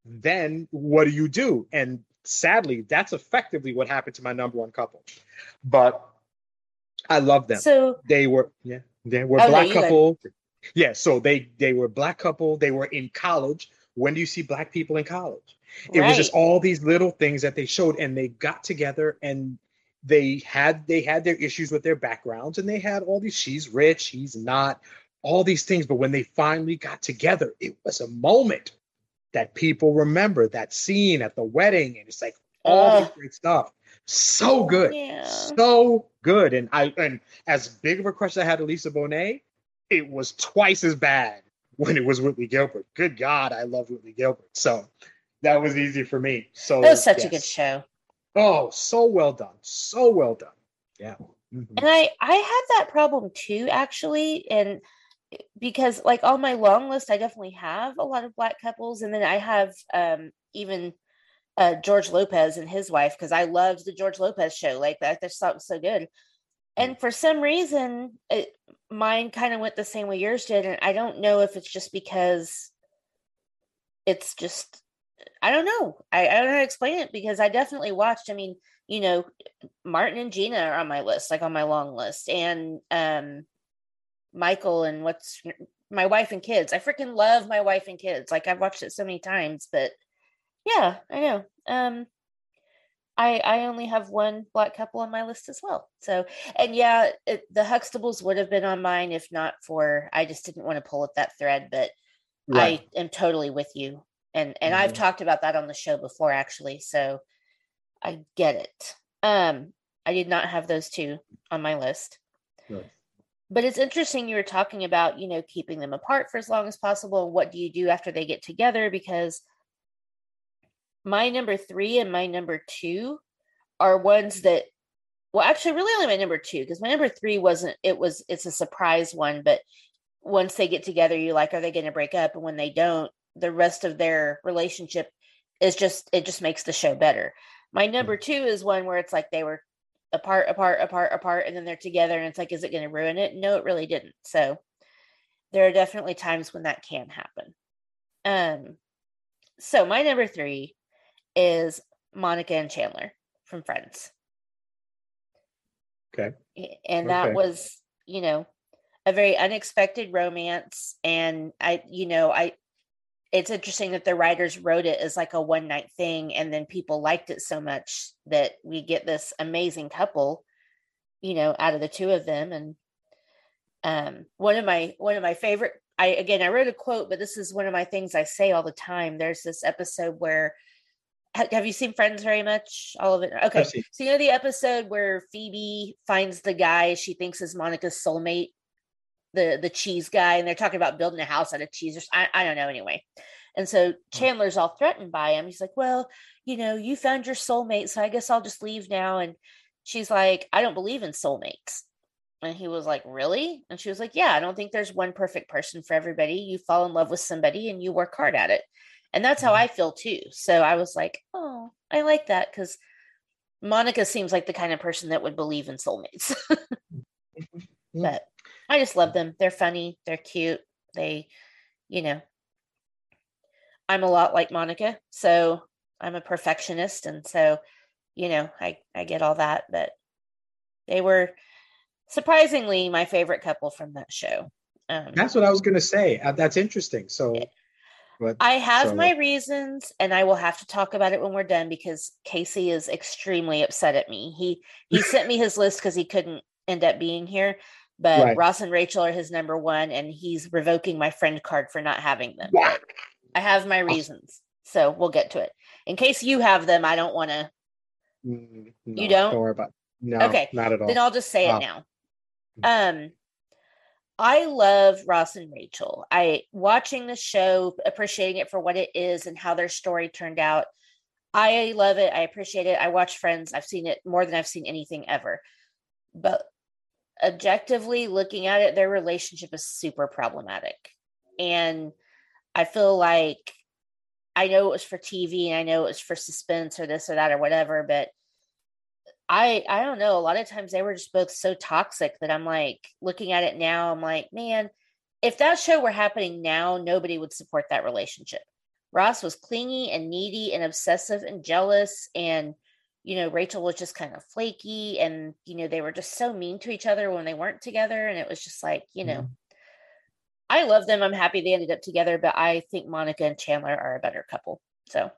then what do you do? And sadly, that's effectively what happened to my number one couple. But I love them. So they were yeah, they were oh, black no, couple. Yeah, so they they were black couple. They were in college. When do you see black people in college? It right. was just all these little things that they showed, and they got together and they had they had their issues with their backgrounds and they had all these she's rich he's not all these things but when they finally got together it was a moment that people remember that scene at the wedding and it's like all this great stuff So good. Yeah. So good. And I and as big of a crush I had to Lisa Bonet, it was twice as bad when it was Whitley Gilbert. Good God, I love Whitley Gilbert. So that was easy for me. So That was such yes. a good show. Oh, so well done. So well done. Yeah. Mhm. And I I had that problem too actually and because like on my long list I definitely have a lot of black couples and then I have um even uh George Lopez and his wife because I loved the George Lopez show like that that's something so good. And for some reason it, mine kind of went the same way yours did and I don't know if it's just because it's just I don't know. I, I don't know how to explain it because I definitely watched. I mean, you know, Martin and Gina are on my list, like on my long list, and um, Michael and what's my wife and kids. I freaking love my wife and kids. Like I've watched it so many times, but yeah, I know. Um, I I only have one black couple on my list as well. So and yeah, it, the Huxtables would have been on mine if not for I just didn't want to pull at that thread, but Right. I am totally with you. And and I've Mhm. talked about that on the show before actually, so I get it. Um I did not have those two on my list. Right. But it's interesting you were talking about, you know, keeping them apart for as long as possible. And what do you do after they get together? Because my number 3 and my number 2 are ones that well actually really only my number 2 because my number 3 wasn't it was it's a surprise one but once they get together you like are they going to break up? And when they don't the rest of their relationship is just it just makes the show better. My number mm. two is one where it's like they were apart apart apart apart and then they're together and it's like is it going to ruin it no it really didn't so there are definitely times when that can happen um so my number three is monica and chandler from friends Okay. and that Okay. was you know a very unexpected romance and i you know i it's interesting that the writers wrote it as like a one night thing and then people liked it so much that we get this amazing couple you know out of the two of them and um one of my one of my favorite i again i wrote a quote but this is one of my things i say all the time. There's this episode where have you seen friends very much? All of it? Okay. so you know the episode where phoebe finds the guy she thinks is monica's soulmate the the cheese guy and they're talking about building a house out of cheese or I, I don't know anyway. And so chandler's all threatened by him. He's like well you know you found your soulmate so i guess i'll just leave now. And she's like i don't believe in soulmates. And he was like really? And she was like yeah i don't think there's one perfect person for everybody. You fall in love with somebody and you work hard at it. And that's how Mhm. i feel too. So i was like oh i like that because monica seems like the kind of person that would believe in soulmates. But I just love them. They're funny. They're cute. They, you know, I'm a lot like Monica, so I'm a perfectionist, and so, you know, I I get all that. But they were surprisingly my favorite couple from that show. Um, That's what I was gonna say. Uh, That's interesting. So, but I have so- my reasons, and I will have to talk about it when we're done because Casey is extremely upset at me. He he sent me his list because he couldn't end up being here, but Right. Ross and Rachel are his number one, and he's revoking my friend card for not having them. But I have my reasons, so we'll get to it. In case you have them, I don't want to. Mm, You don't? Don't worry about. No, Okay, not at all. Then I'll just say Ah. it now. Um, I love Ross and Rachel. I watching the show, appreciating it for what it is and how their story turned out. I love it. I appreciate it. I watch Friends. I've seen it more than I've seen anything ever. But objectively looking at it, their relationship is super problematic. And I feel like I know it was for TV and I know it was for suspense or this or that or whatever, but I I don't know. A lot of times they were just both so toxic that I'm like looking at it now, I'm like, man, if that show were happening now, nobody would support that relationship. Ross was clingy and needy and obsessive and jealous and you know, Rachel was just kind of flaky and you know, they were just so mean to each other when they weren't together and it was just like, you know, Mhm. I love them. I'm happy they ended up together, but I think Monica and Chandler are a better couple. So,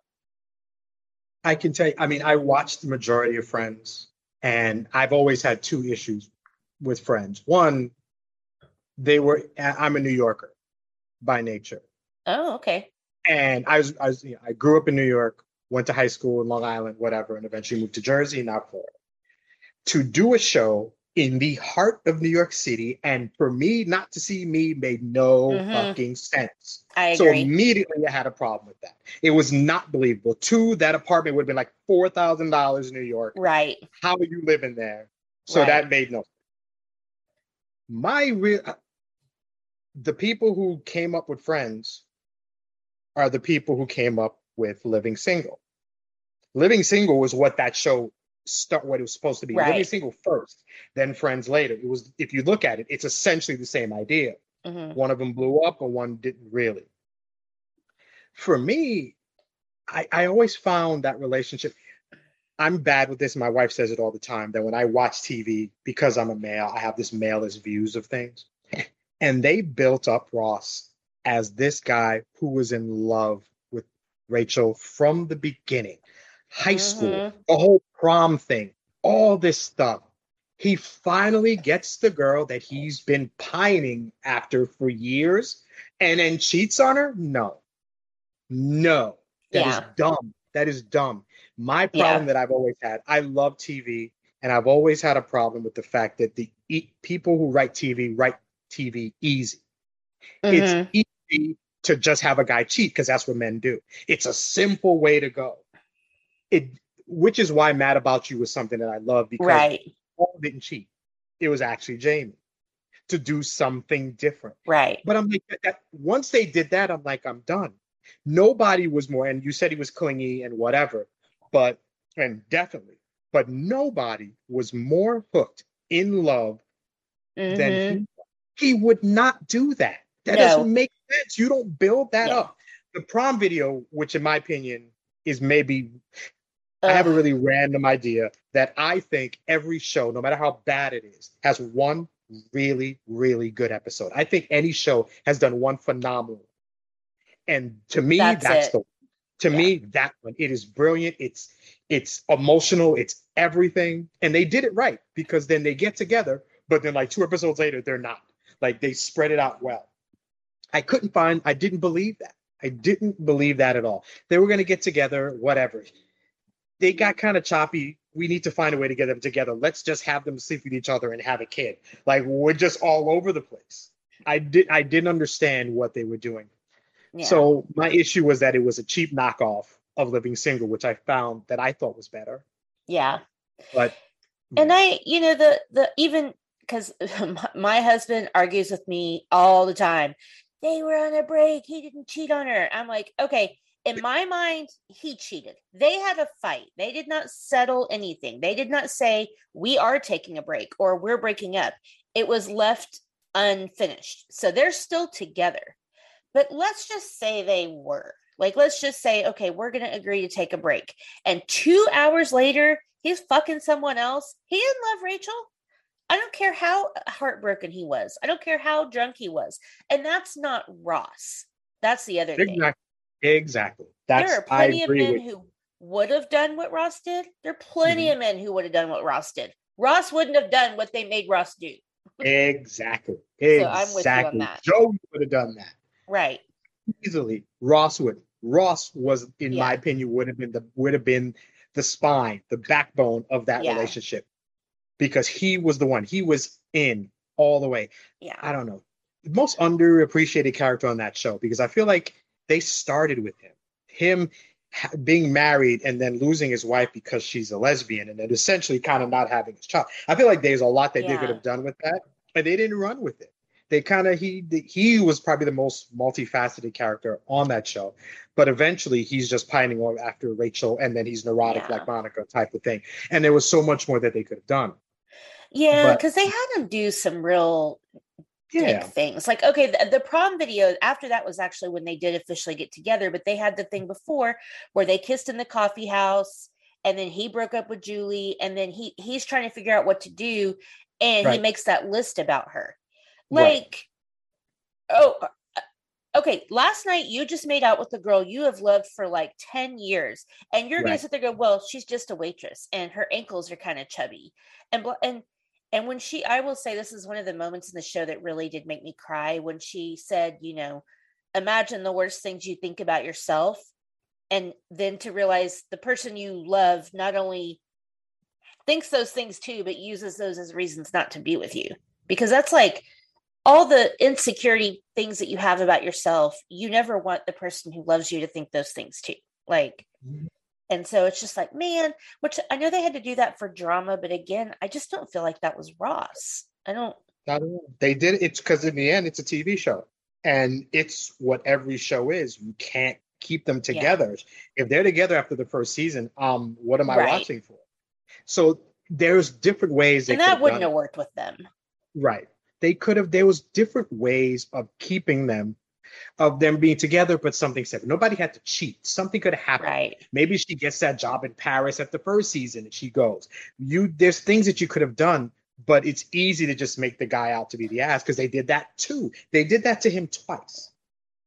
I can tell you. I mean, I watched the majority of Friends, and I've always had two issues with Friends. One, they were. I'm a New Yorker by nature, oh, okay. and I was. I was. You know, I grew up in New York, went to high school in Long Island, whatever, and eventually moved to Jersey, now Florida. To do a show in the heart of New York City, and for me not to see me made no Mhm. fucking sense. I So agree. immediately I had a problem with that. It was not believable. Two, that apartment would have been like four thousand dollars in New York. right. How are you living there? So Right. that made no sense. My real the people who came up with friends are the people who came up with Living Single. Living Single was what that show start what it was supposed to be. Living Single first, then Friends later. It was if you look at it, it's essentially the same idea. Mhm. One of them blew up and one didn't really. For me, I, I always found that relationship. I'm bad with this. My wife says it all the time that when I watch TV, because I'm a male, I have this malist views of things. And they built up Ross as this guy who was in love with Rachel from the beginning, high school, Mhm. the whole prom thing, all this stuff. He finally gets the girl that he's been pining after for years and then cheats on her? No. No. that is Yeah. dumb. That is dumb. My Yeah. problem that I've always had, I love TV and I've always had a problem with the fact that the e- people who write TV write TV easy. Mhm. It's easy to just have a guy cheat because that's what men do. It's a simple way to go. It, which is why Mad About You was something that I love because Right. Paul didn't cheat. It was actually Jamie to do something different. Right. But I'm like, that, once they did that, I'm like, I'm done. Nobody was more, and you said he was clingy and whatever, but and definitely, but nobody was more hooked in love Mhm. than he. He would not do that. That No. doesn't make sense. You don't build that Yeah. up. The prom video, which in my opinion is maybe I have a really random idea that I think every show, no matter how bad it is, has one really, really good episode. I think any show has done one phenomenal. And to me, That's that's, the to Yeah. me that one. It is brilliant. It's it's emotional. It's everything. And they did it right because then they get together, but then like two episodes later, they're not. Like they spread it out well. I couldn't find, I didn't believe that. I didn't believe that at all. They were going to get together, whatever. They got kind of choppy. We need to find a way to get them together. Let's just have them sleep with each other and have a kid. Like we're just all over the place. I did I didn't understand what they were doing. Yeah. So my issue was that it was a cheap knockoff of Living Single, which I found that I thought was better. yeah. But and i you know the the even because my husband argues with me all the time they were on a break he didn't cheat on her i'm like okay in my mind he cheated. They had a fight. They did not settle anything. They did not say we are taking a break or we're breaking up. It was left unfinished. So they're still together. But let's just say they were. Like let's just say okay we're going to agree to take a break. And two hours later he's fucking someone else. He didn't love rachel. I don't care how heartbroken he was. I don't care how drunk he was. And that's not ross. That's the other thing exactly, exactly. That's there are plenty of men who would have done what ross did there are plenty Mm-hmm. of men who would have done what ross did ross wouldn't have done what they made ross do exactly. So I'm with you on Exactly. that. Joe would have done that. right easily. Ross would. Ross was, in my opinion, would have been the would have been the spine, the backbone of that Yeah. relationship, because he was the one. He was in all the way. yeah I don't know, most underappreciated character on that show because I feel like they started with him, him being married and then losing his wife because she's a lesbian, and then essentially kind of not having his child. I feel like there's a lot that they could have done with that, but they didn't run with it. They kind of he he was probably the most multifaceted character on that show but eventually he's just pining on after rachel and then he's neurotic Yeah. like monica type of thing. And there was so much more that they could have done. Yeah because they had him do some real yeah things. Like, okay, the, the prom video after that was actually when they did officially get together, but they had the thing before where they kissed in the coffee house and then he broke up with Julie and then he he's trying to figure out what to do and he makes that list about her. Right. Like, oh, uh, okay, last night you just made out with the girl you have loved for like 10 years and you're gonna sit there and go, well, she's just a waitress and her ankles are kind of chubby. And, and, and when she, I will say this is one of the moments in the show that really did make me cry when she said, you know, imagine the worst things you think about yourself. and then to realize the person you love not only thinks those things too but uses those as reasons not to be with you because that's like all the insecurity things that you have about yourself you never want the person who loves you to think those things too like mm-hmm. And so it's just like man which i know they had to do that for drama but again i just don't feel like that was ross. I don't they did it's because in the end it's a tv show and it's what every show is. You can't keep them together. Yeah. if they're together after the first season um what am i right. watching for? So there's different ways and that wouldn't have worked with them. Right. They could have there was different ways of keeping them of them being together but something said nobody had to cheat. Something could have happened. Right. maybe she gets that job in paris at the first season and she goes. You there's things that you could have done but it's easy to just make the guy out to be the ass because they did that too. They did that to him twice.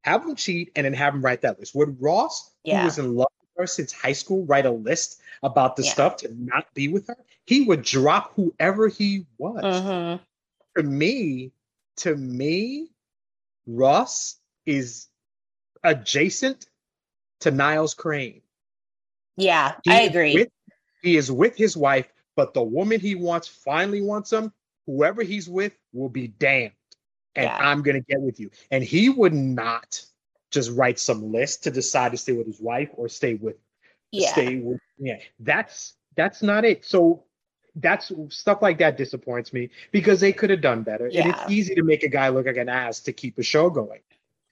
Have him cheat and then have him write that list. Would ross yeah. who was in love with her since high school write a list about the yeah. stuff to not be with her? He would drop whoever he was. Mm-hmm. To me, to me, Ross is adjacent to Niles Crane. Yeah, he I agree. With, he is with his wife, but the woman he wants finally wants him. Whoever he's with will be damned. And yeah. I'm going to get with you. And he would not just write some list to decide to stay with his wife or stay with yeah. stay with yeah. That's that's not it. So that's stuff like that disappoints me because they could have done better. Yeah. And it's easy to make a guy look like an ass to keep a show going.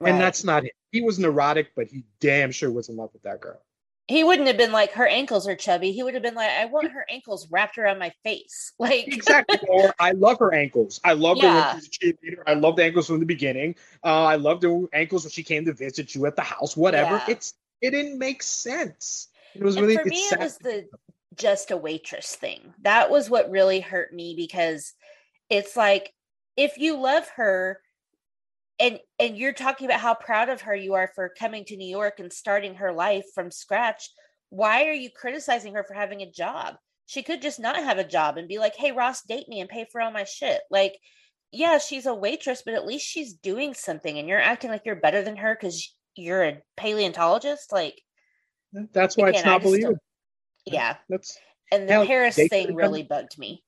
Right. And that's not him. He was neurotic, but he damn sure was in love with that girl. He wouldn't have been like her ankles are chubby. He would have been like, I want her ankles wrapped around my face. Like exactly. Or I love her ankles. I love yeah. her when she's a cheerleader. I love the ankles from the beginning. Uh, I love the ankles when she came to visit you at the house. Whatever. Yeah. It's it didn't make sense. It was and really for me. It was the just a waitress thing. That was what really hurt me because it's like if you love her and and you're talking about how proud of her you are for coming to New York and starting her life from scratch, why are you criticizing her for having a job? She could just not have a job and be like, "Hey Ross, date me and pay for all my shit." Like yeah, she's a waitress, but at least she's doing something and you're acting like you're better than her cuz you're a paleontologist like that's why again, it's not believable yeah. That's and the hell, Paris thing really bugged me.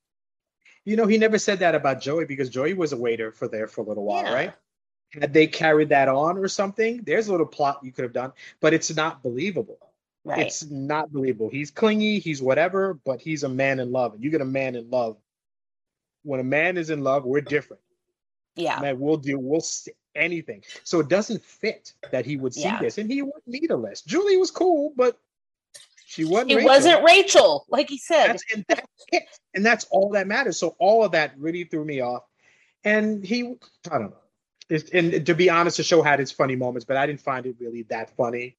You know, he never said that about Joey because Joey was a waiter for there for a little while, yeah. right? Had they carried that on or something, there's a little plot you could have done, but it's not believable. Right. It's not believable. He's clingy, he's whatever, but he's a man in love. And you get a man in love. When a man is in love, we're different. Yeah. Man, we'll do we'll anything. So it doesn't fit that he would see yeah. this. And he wouldn't need a list. Julie was cool, but she wasn't. It Rachel. wasn't Rachel, like he said. That's, and, that's it. and that's all that matters. So all of that really threw me off. And he, I don't know. And to be honest, the show had its funny moments, but I didn't find it really that funny.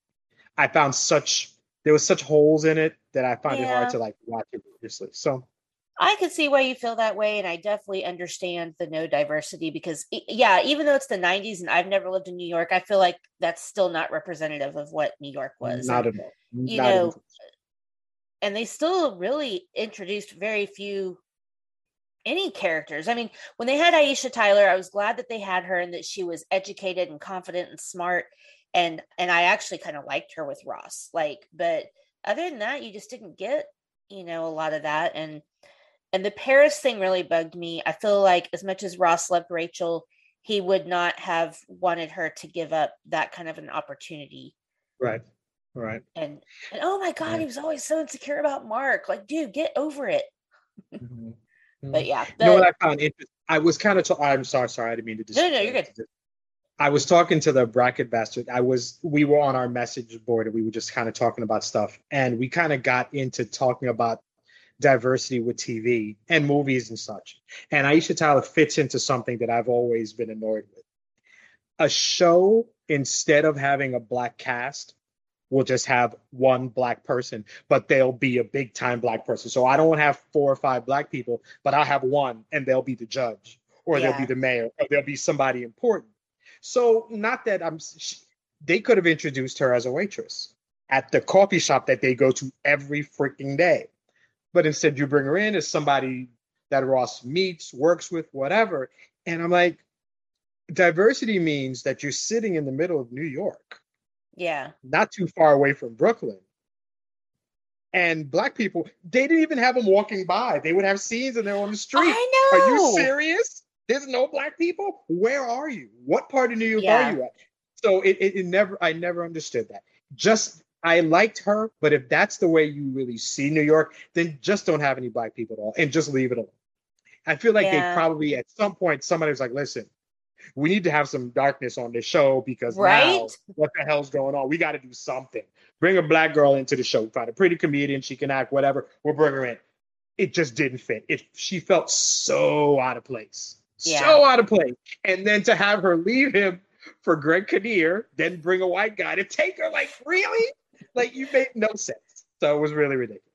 I found such there was such holes in it that I found yeah. it hard to like watch it religiously. So I could see why you feel that way, and I definitely understand the no diversity because, yeah, even though it's the '90s and I've never lived in New York, I feel like that's still not representative of what New York was. Not and, at all. You not know, and they still really introduced very few any characters. I mean, when they had Aisha Tyler, I was glad that they had her and that she was educated and confident and smart, and and I actually kind of liked her with Ross. Like, but other than that, you just didn't get you know a lot of that and and the Paris thing really bugged me. I feel like as much as Ross loved Rachel, he would not have wanted her to give up that kind of an opportunity. Right. Right. And and oh my God, he was always so insecure about Mark. Like, dude, get over it. Mm-hmm. Mm-hmm. but yeah. The, you know what I found interesting? I was kind of. T- I'm sorry, sorry, I didn't mean to. No, no, you're good. I was talking to the bracket bastard. I was. We were on our message board and we were just kind of talking about stuff, and we kind of got into talking about diversity with TV and movies and such. And Aisha Tyler fits into something that I've always been annoyed with. A show, instead of having a black cast, will just have one black person, but they'll be a big time black person. So I don't have four or five black people, but I'll have one and they'll be the judge or yeah. they'll be the mayor or they'll be somebody important. So not that I'm, they could have introduced her as a waitress at the coffee shop that they go to every freaking day but instead you bring her in as somebody that Ross meets, works with, whatever. And I'm like, diversity means that you're sitting in the middle of New York. Yeah. Not too far away from Brooklyn. And black people, they didn't even have them walking by. They would have scenes and they're on the street. I know. Are you serious? There's no black people? Where are you? What part of New York Yeah. are you at? So it, it, it never I never understood that. Just I liked her, but if that's the way you really see New York, then just don't have any black people at all and just leave it alone. I feel like Yeah. they probably at some point somebody was like, listen, we need to have some darkness on this show because now what the hell's going on? We got to do something. Bring a black girl into the show. Find a pretty comedian. She can act, whatever. We'll bring her in. It just didn't fit. It she felt so out of place. Yeah. So out of place. And then to have her leave him for Greg Kinnear, then bring a white guy to take her, like, really? Like you made no sense. So it was really ridiculous.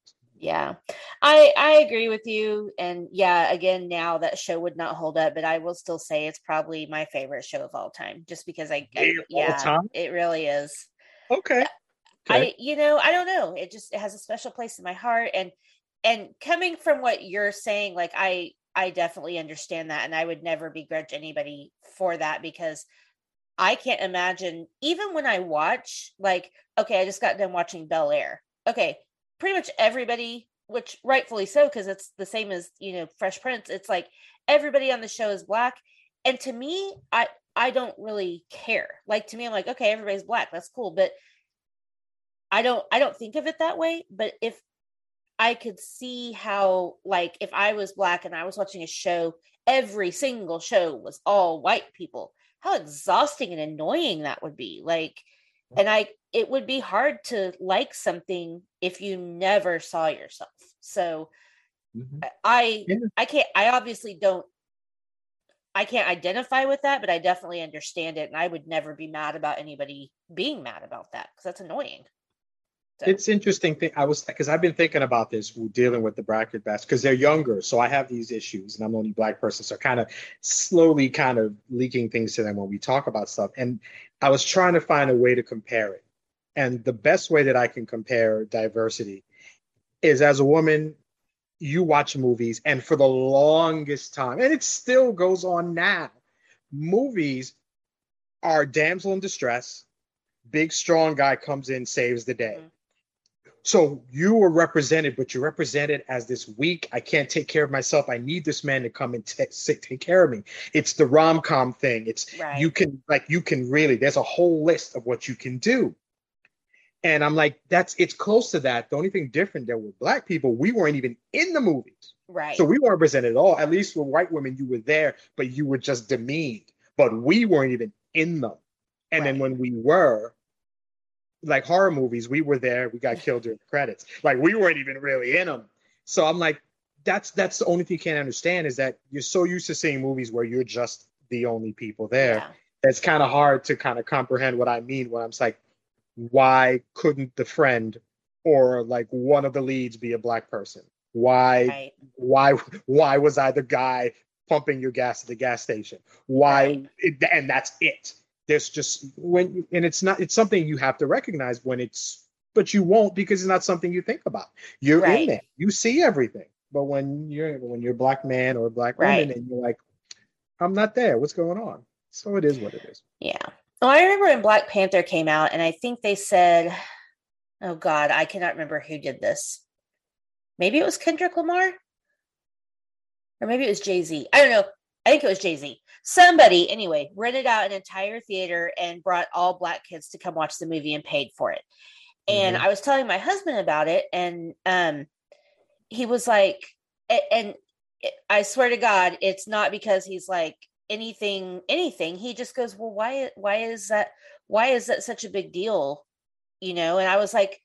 Yeah. I I agree with you. And yeah, again, now that show would not hold up, but I will still say it's probably my favorite show of all time. Just because I, I yeah, it really is. Okay. I you know, I don't know. It just it has a special place in my heart and and coming from what you're saying, like I I definitely understand that and I would never begrudge anybody for that because I can't imagine even when I watch like okay, I just got done watching Bel Air. Okay, pretty much everybody which rightfully so because it's the same as, you know, Fresh Prince. It's like everybody on the show is black and to me I I don't really care. Like to me I'm like okay, everybody's black. That's cool, but I don't I don't think of it that way, but if I could see how like if I was black and I was watching a show, every single show was all white people, how exhausting and annoying that would be. Like and I it would be hard to like something if you never saw yourself. So Mhm. I I can't I obviously don't I can't identify with that, but I definitely understand it and I would never be mad about anybody being mad about that because that's annoying. So- It's interesting thing. I was because I've been thinking about this dealing with the bracket bats because they're younger, so I have these issues, and I'm the only black person, so kind of slowly kind of leaking things to them when we talk about stuff. And I was trying to find a way to compare it, and the best way that I can compare diversity is as a woman, you watch movies, and for the longest time, and it still goes on now, movies are damsel in distress. Big strong guy comes in, saves the day. Mhm. So you were represented, but you're represented as this weak. I can't take care of myself. I need this man to come and sa- take care of me. It's the rom com thing. It's Right. you can like you can really. There's a whole list of what you can do, and I'm like, that's it's close to that. The only thing different that with black people, we weren't even in the movies, right. so we weren't represented at all. At least with white women, you were there, but you were just demeaned. But we weren't even in them. And then when we were, like horror movies, we were there. We got killed during the credits. Like we weren't even really in them. So I'm like, that's that's the only thing you can't understand is that you're so used to seeing movies where you're just the only people there. Yeah. It's kind of hard to kind of comprehend what I mean when I'm like, why couldn't the friend or like one of the leads be a black person? Why Right. why why was I the guy pumping your gas at the gas station? Why Right. it, and that's it. There's just when and it's not it's something you have to recognize when it's but you won't because it's not something you think about. You're in Right. there. You see everything. But when you're when you're a black man or a black Right. woman and you're like, I'm not there. What's going on? So it is what it is. Yeah. Well, I remember when Black Panther came out, and I think they said, oh God, I cannot remember who did this. Maybe it was Kendrick Lamar, or maybe it was Jay Z. I don't know. I think it was Jay Z. Somebody, anyway, rented out an entire theater and brought all black kids to come watch the movie and paid for it. And Mhm. I was telling my husband about it, and um, he was like, and I swear to God, it's not because he's like anything, anything. He just goes, well, why, why is that? Why is that such a big deal? You know? And I was like,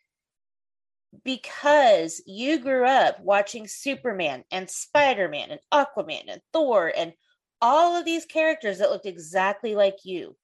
because you grew up watching Superman and Spider Man and Aquaman and Thor and all of these characters that looked exactly like you.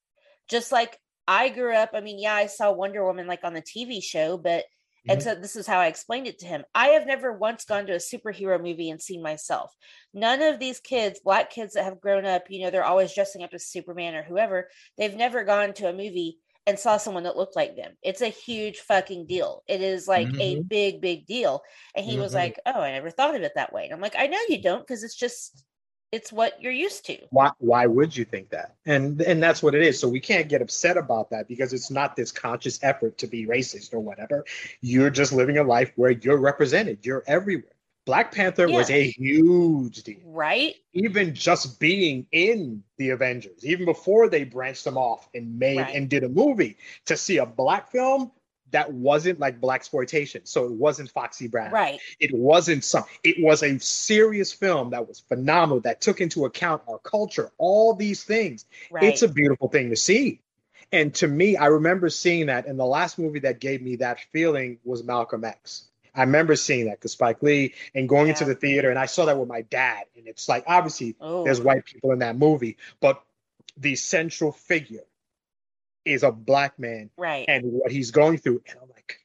Just like I grew up, I mean, yeah, I saw Wonder Woman like on the TV show, but and Mhm. so this is how I explained it to him. I have never once gone to a superhero movie and seen myself. None of these kids, black kids that have grown up, you know, they're always dressing up as Superman or whoever, they've never gone to a movie and saw someone that looked like them. It's a huge fucking deal. It is like a Mhm. big, big deal. And he was Mhm. like, Oh, I never thought of it that way. And I'm like, I know you don't, because it's just it's what you're used to. Why why would you think that? And and that's what it is. So we can't get upset about that because it's not this conscious effort to be racist or whatever. You're just living a life where you're represented. You're everywhere. Black Panther yeah. was a huge deal. Right? Even just being in the Avengers, even before they branched them off and made right. and did a movie, to see a black film that wasn't like black exploitation. So it wasn't Foxy Brown. Right. It wasn't some. It was a serious film that was phenomenal that took into account our culture, all these things. Right. It's a beautiful thing to see. And to me, I remember seeing that. And the last movie that gave me that feeling was Malcolm X. I remember seeing that because Spike Lee and going yeah. into the theater, and I saw that with my dad. And it's like obviously oh. there's white people in that movie, but the central figure is a black man, right? And what he's going through, and I'm like,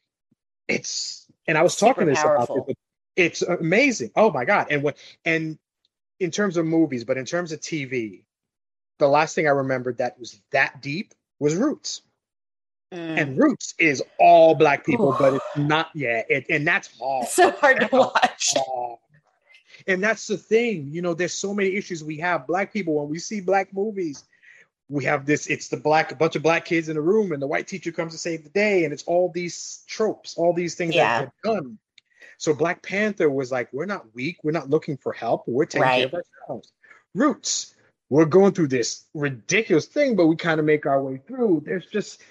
it's. And I was Super talking this powerful. about this. It's amazing. Oh my god! And what? And in terms of movies, but in terms of TV, the last thing I remembered that was that deep was Roots. Mm. And Roots is all black people, Ooh. but it's not. Yeah, it, and that's hard. It's so hard to watch. Hard. And that's the thing, you know. There's so many issues we have. Black people when we see black movies, we have this it's the black a bunch of black kids in a room and the white teacher comes to save the day. And it's all these tropes all these things yeah. that have done. So black panther was like we're not weak. We're not looking for help. We're taking right. care of ourselves. Roots we're going through this ridiculous thing but we kind of make our way through. There's just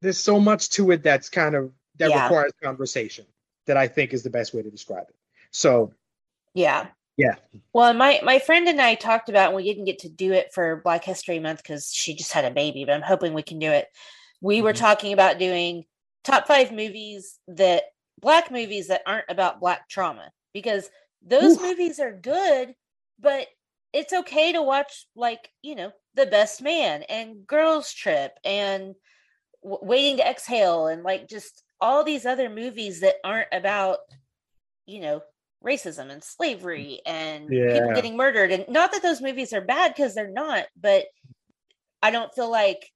there's so much to it that's kind of that yeah. requires conversation that i think is the best way to describe it. So yeah yeah. Well, my my friend and I talked about, and we didn't get to do it for Black History Month because she just had a baby, but I'm hoping we can do it. We mm-hmm. were talking about doing top five movies that black movies that aren't about black trauma because those Oof. movies are good, but it's okay to watch like you know the best man and girls trip and w- waiting to exhale and like just all these other movies that aren't about you know racism and slavery and yeah. people getting murdered and not that those movies are bad because they're not but i don't feel like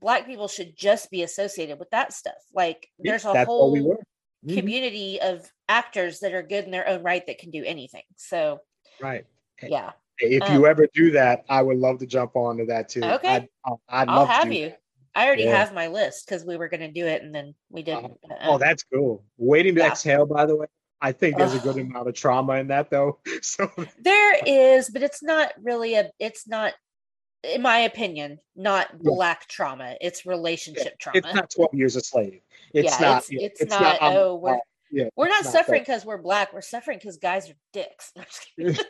black people should just be associated with that stuff like there's a whole we mm-hmm. community of actors that are good in their own right that can do anything so right yeah if um, you ever do that i would love to jump onto that too okay i'd, I'd i'll have you that. I already yeah. have my list because we were going to do it and then we didn't. Uh, oh, that's cool. Waiting to yeah. exhale, by the way. I think there's a good amount of trauma in that though. So there is, but it's not really a it's not in my opinion, not yeah. black trauma. It's relationship trauma. It's not 12 years a slave. It's yeah, not it's, it's, it's not, not oh we're yeah, we're not, not suffering because we're black. We're suffering because guys are dicks.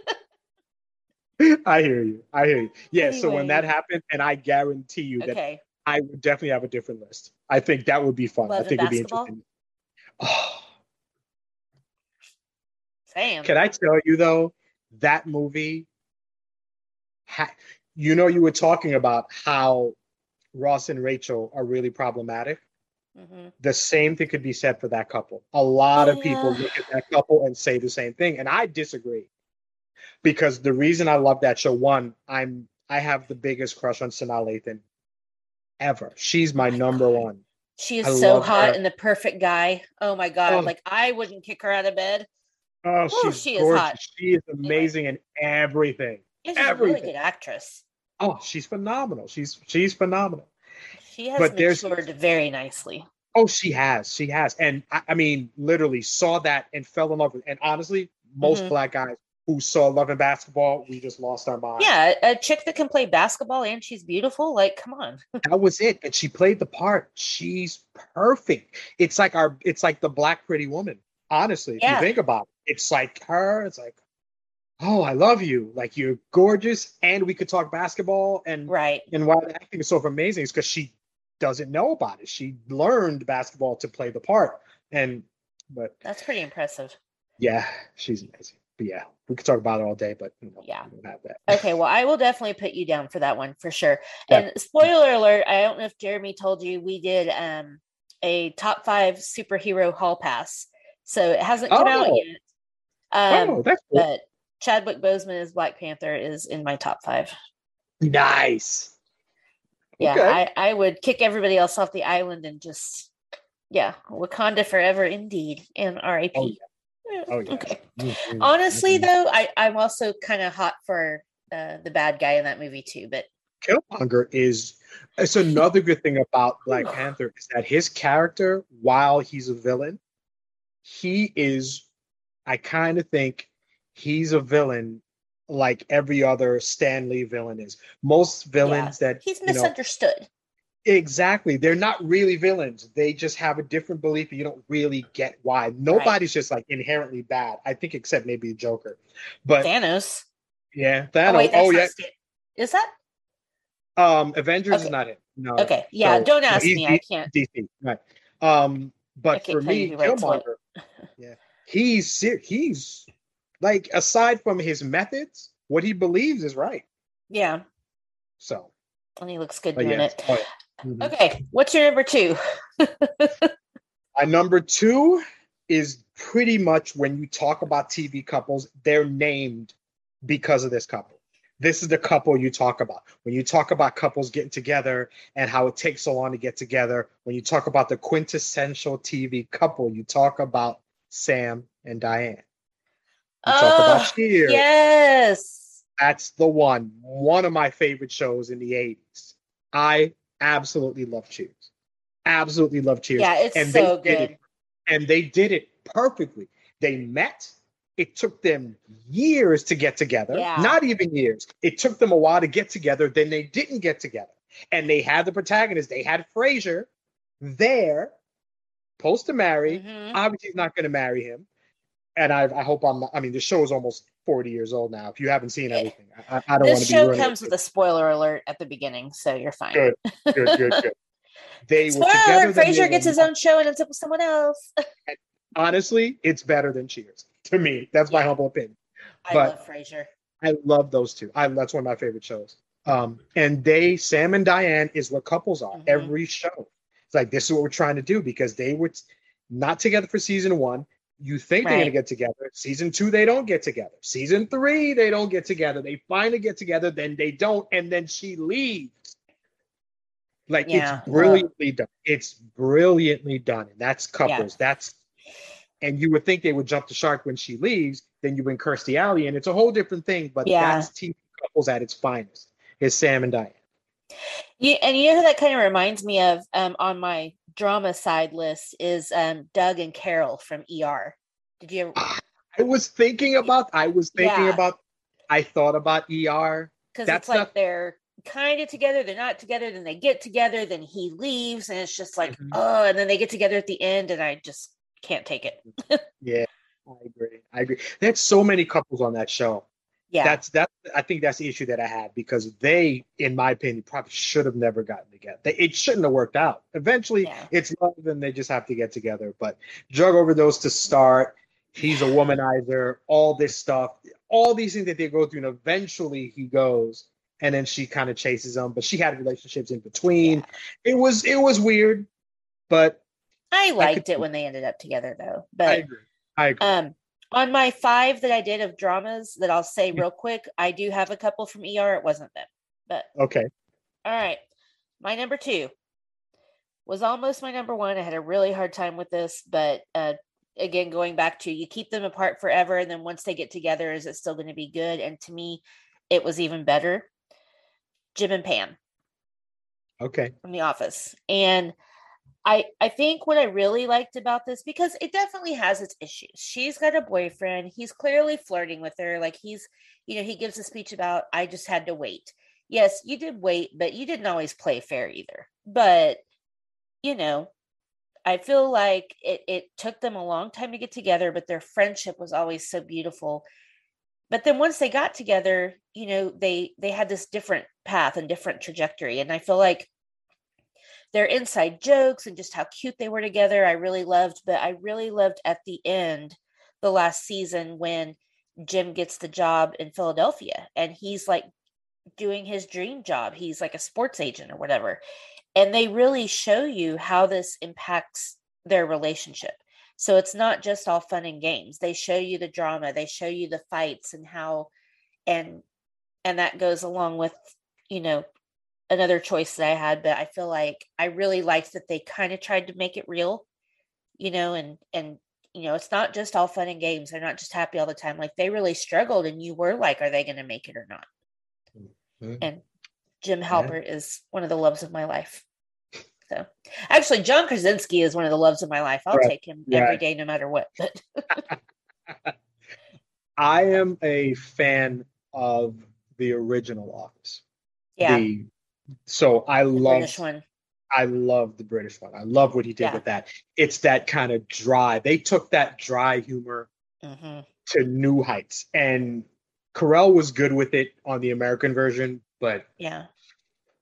I hear you. I hear you. Yeah. Anyway. So when that happened, and I guarantee you that okay. I would definitely have a different list. I think that would be fun. Love I think it'd be interesting. Oh, Damn. Can I tell you though, that movie, ha- you know, you were talking about how Ross and Rachel are really problematic. Mm-hmm. The same thing could be said for that couple. A lot of people look at that couple and say the same thing, and I disagree. Because the reason I love that show, one, I'm I have the biggest crush on Sanaa Lathan ever. She's my, oh my number God. one. She is I so hot her. and the perfect guy. Oh my God. Oh. Like I wouldn't kick her out of bed. Oh, Ooh, she's she gorgeous. is hot. She is amazing in everything. She's everything. a really good actress. Oh, she's phenomenal. She's she's phenomenal. She has but matured very nicely. Oh, she has. She has. And I, I, mean, literally saw that and fell in love with. And honestly, most mm-hmm. black guys who saw Love and Basketball, we just lost our mind. Yeah, a chick that can play basketball and she's beautiful. Like, come on. that was it. And she played the part. She's perfect. It's like our. It's like the black pretty woman. Honestly, if you think about it, it's like her. It's like, oh, I love you. Like you're gorgeous, and we could talk basketball. And right. And why the acting is so amazing is because she doesn't know about it. She learned basketball to play the part, and but that's pretty impressive. Yeah, she's amazing. But yeah, we could talk about it all day, but you know, yeah, we don't have that. okay, well, I will definitely put you down for that one for sure. Yeah. And spoiler alert, I don't know if Jeremy told you we did um a top five superhero hall pass so it hasn't come oh. out yet. Um, oh, that's cool. But Chadwick Boseman as Black Panther is in my top five. Nice. Yeah, okay. I, I would kick everybody else off the island and just, yeah, Wakanda forever indeed. And RAP. Oh, Oh yeah. Okay. Honestly, though, I I'm also kind of hot for uh, the bad guy in that movie too. But Killmonger is it's another good thing about Black Panther is that his character, while he's a villain, he is I kind of think he's a villain like every other Stan Lee villain is. Most villains that he's you know, misunderstood. exactly, they're not really villains. They just have a different belief and you don't really get why. Nobody's just like inherently bad. I think except maybe Joker. But Thanos. yeah, Oh, Thanos. wait, Oh, yeah. Is that Um Avengers is not him. No. okay? Yeah, so don't ask me. I can't. DC, right? Um, but can't for me, who writes what. Killmonger, yeah, he's he's like aside from his methods, what he believes is right. Yeah, So, and he looks good doing yeah, it. oh, yeah. Mhm. Okay, what's your number two? My number two is pretty much when you talk about TV couples, they're named because of this couple. This is the couple you talk about. When you talk about couples getting together and how it takes so long to get together, when you talk about the quintessential TV couple, you talk about Sam and Diane. You talk Oh, about Cheers. yes. That's the one. One of my favorite shows in the 80s. I absolutely love Cheers. Absolutely love Cheers. Yeah, it's and so they did good. it, and they did it perfectly. They met. It took them years to get together. Yeah. Not even years. It took them a while to get together. Then they didn't get together. And they had the protagonist. They had Frasier there, supposed to marry. Mhm. Obviously, he's not going to marry him. And I, I hope I'm not. I mean, the show is almost 40 years old now. If you haven't seen Yeah. everything, I, I- don't want This to be show comes it. with a spoiler alert at the beginning, so you're fine. Good, good, good, good. They were Spoiler together. alert: then they Frasier gets his own show and ends up with someone else. Honestly, it's better than Cheers to me. That's my humble opinion. I But- love Frasier. I love those two. I that's one of my favorite shows. Um, and they, Sam and Diane, is what couples are. Mhm. Every show, it's like this is what we're trying to do because they were t- not together for season one. You think they're gonna get together. Season two, they don't get together. Season three, they don't get together. They finally get together, then they don't, and then she leaves. Like Yeah. it's brilliantly done. It's brilliantly done, and that's Yeah. couples. That's and you would think they would jump the shark when she leaves. Then you bring Kirstie Alley, and it's a whole different thing. But Yeah. that's TV couples at its finest. Is Sam and Diane. You, and you know who that kind of reminds me of um, on my drama side list is um, Doug and Carol from ER. Did you ever? I was thinking about. I was thinking Yeah. about. I thought about ER. Because it's like not- they're kind of together, they're not together, then they get together, then he leaves, and it's just like, Mhm. oh, and then they get together at the end, and I just can't take it. Yeah, I agree. I agree. There's so many couples on that show. Yeah, That's that. I think that's the issue that I had because they, in my opinion, probably should have never gotten together. They, it shouldn't have worked out. Eventually, Yeah. it's love, and they just have to get together. But drug overdose to start. He's a womanizer. All this stuff, all these things that they go through, and eventually he goes, and then she kind of chases him. But she had relationships in between. It was it was weird, but I liked could- it when they ended up together, though. I But agree. I agree. um, on my five that I did of dramas that I'll say real quick, I do have a couple from ER. It wasn't them, but okay. All right. My number two was almost my number one. I had a really hard time with this, but uh, again, going back to you keep them apart forever. And then once they get together, is it still going to be good? And to me, it was even better. Jim and Pam Okay. from The Office. And I I think what I really liked about this because it definitely has its issues. She's got a boyfriend. He's clearly flirting with her. Like he's, you know, he gives a speech about I just had to wait. Yes, you did wait, but you didn't always play fair either. But you know, I feel like it it took them a long time to get together, but their friendship was always so beautiful. But then once they got together, you know, they they had this different path and different trajectory. And I feel like their inside jokes and just how cute they were together, I really loved. But I really loved at the end, the last season, when Jim gets the job in Philadelphia and he's like doing his dream job. He's like a sports agent or whatever. And they really show you how this impacts their relationship. So it's not just all fun and games. They show you the drama, they show you the fights and how and and that goes along with, you know, another choice that I had, but I feel like I really liked that they kind of tried to make it real, you know, and and you know, it's not just all fun and games. They're not just happy all the time. Like they really struggled, and you were like, are they going to make it or not? Mm-hmm. And Jim Halpert yeah. is one of the loves of my life. So actually, John Krasinski is one of the loves of my life. I'll right. take him every day, no matter what. But I am a fan of the original Office. Yeah. The, so I love one. I love the British one. I love what he did yeah. with that. It's that kind of dry. They took that dry humor mm-hmm. to new heights, and Carell was good with it on the American version, but yeah,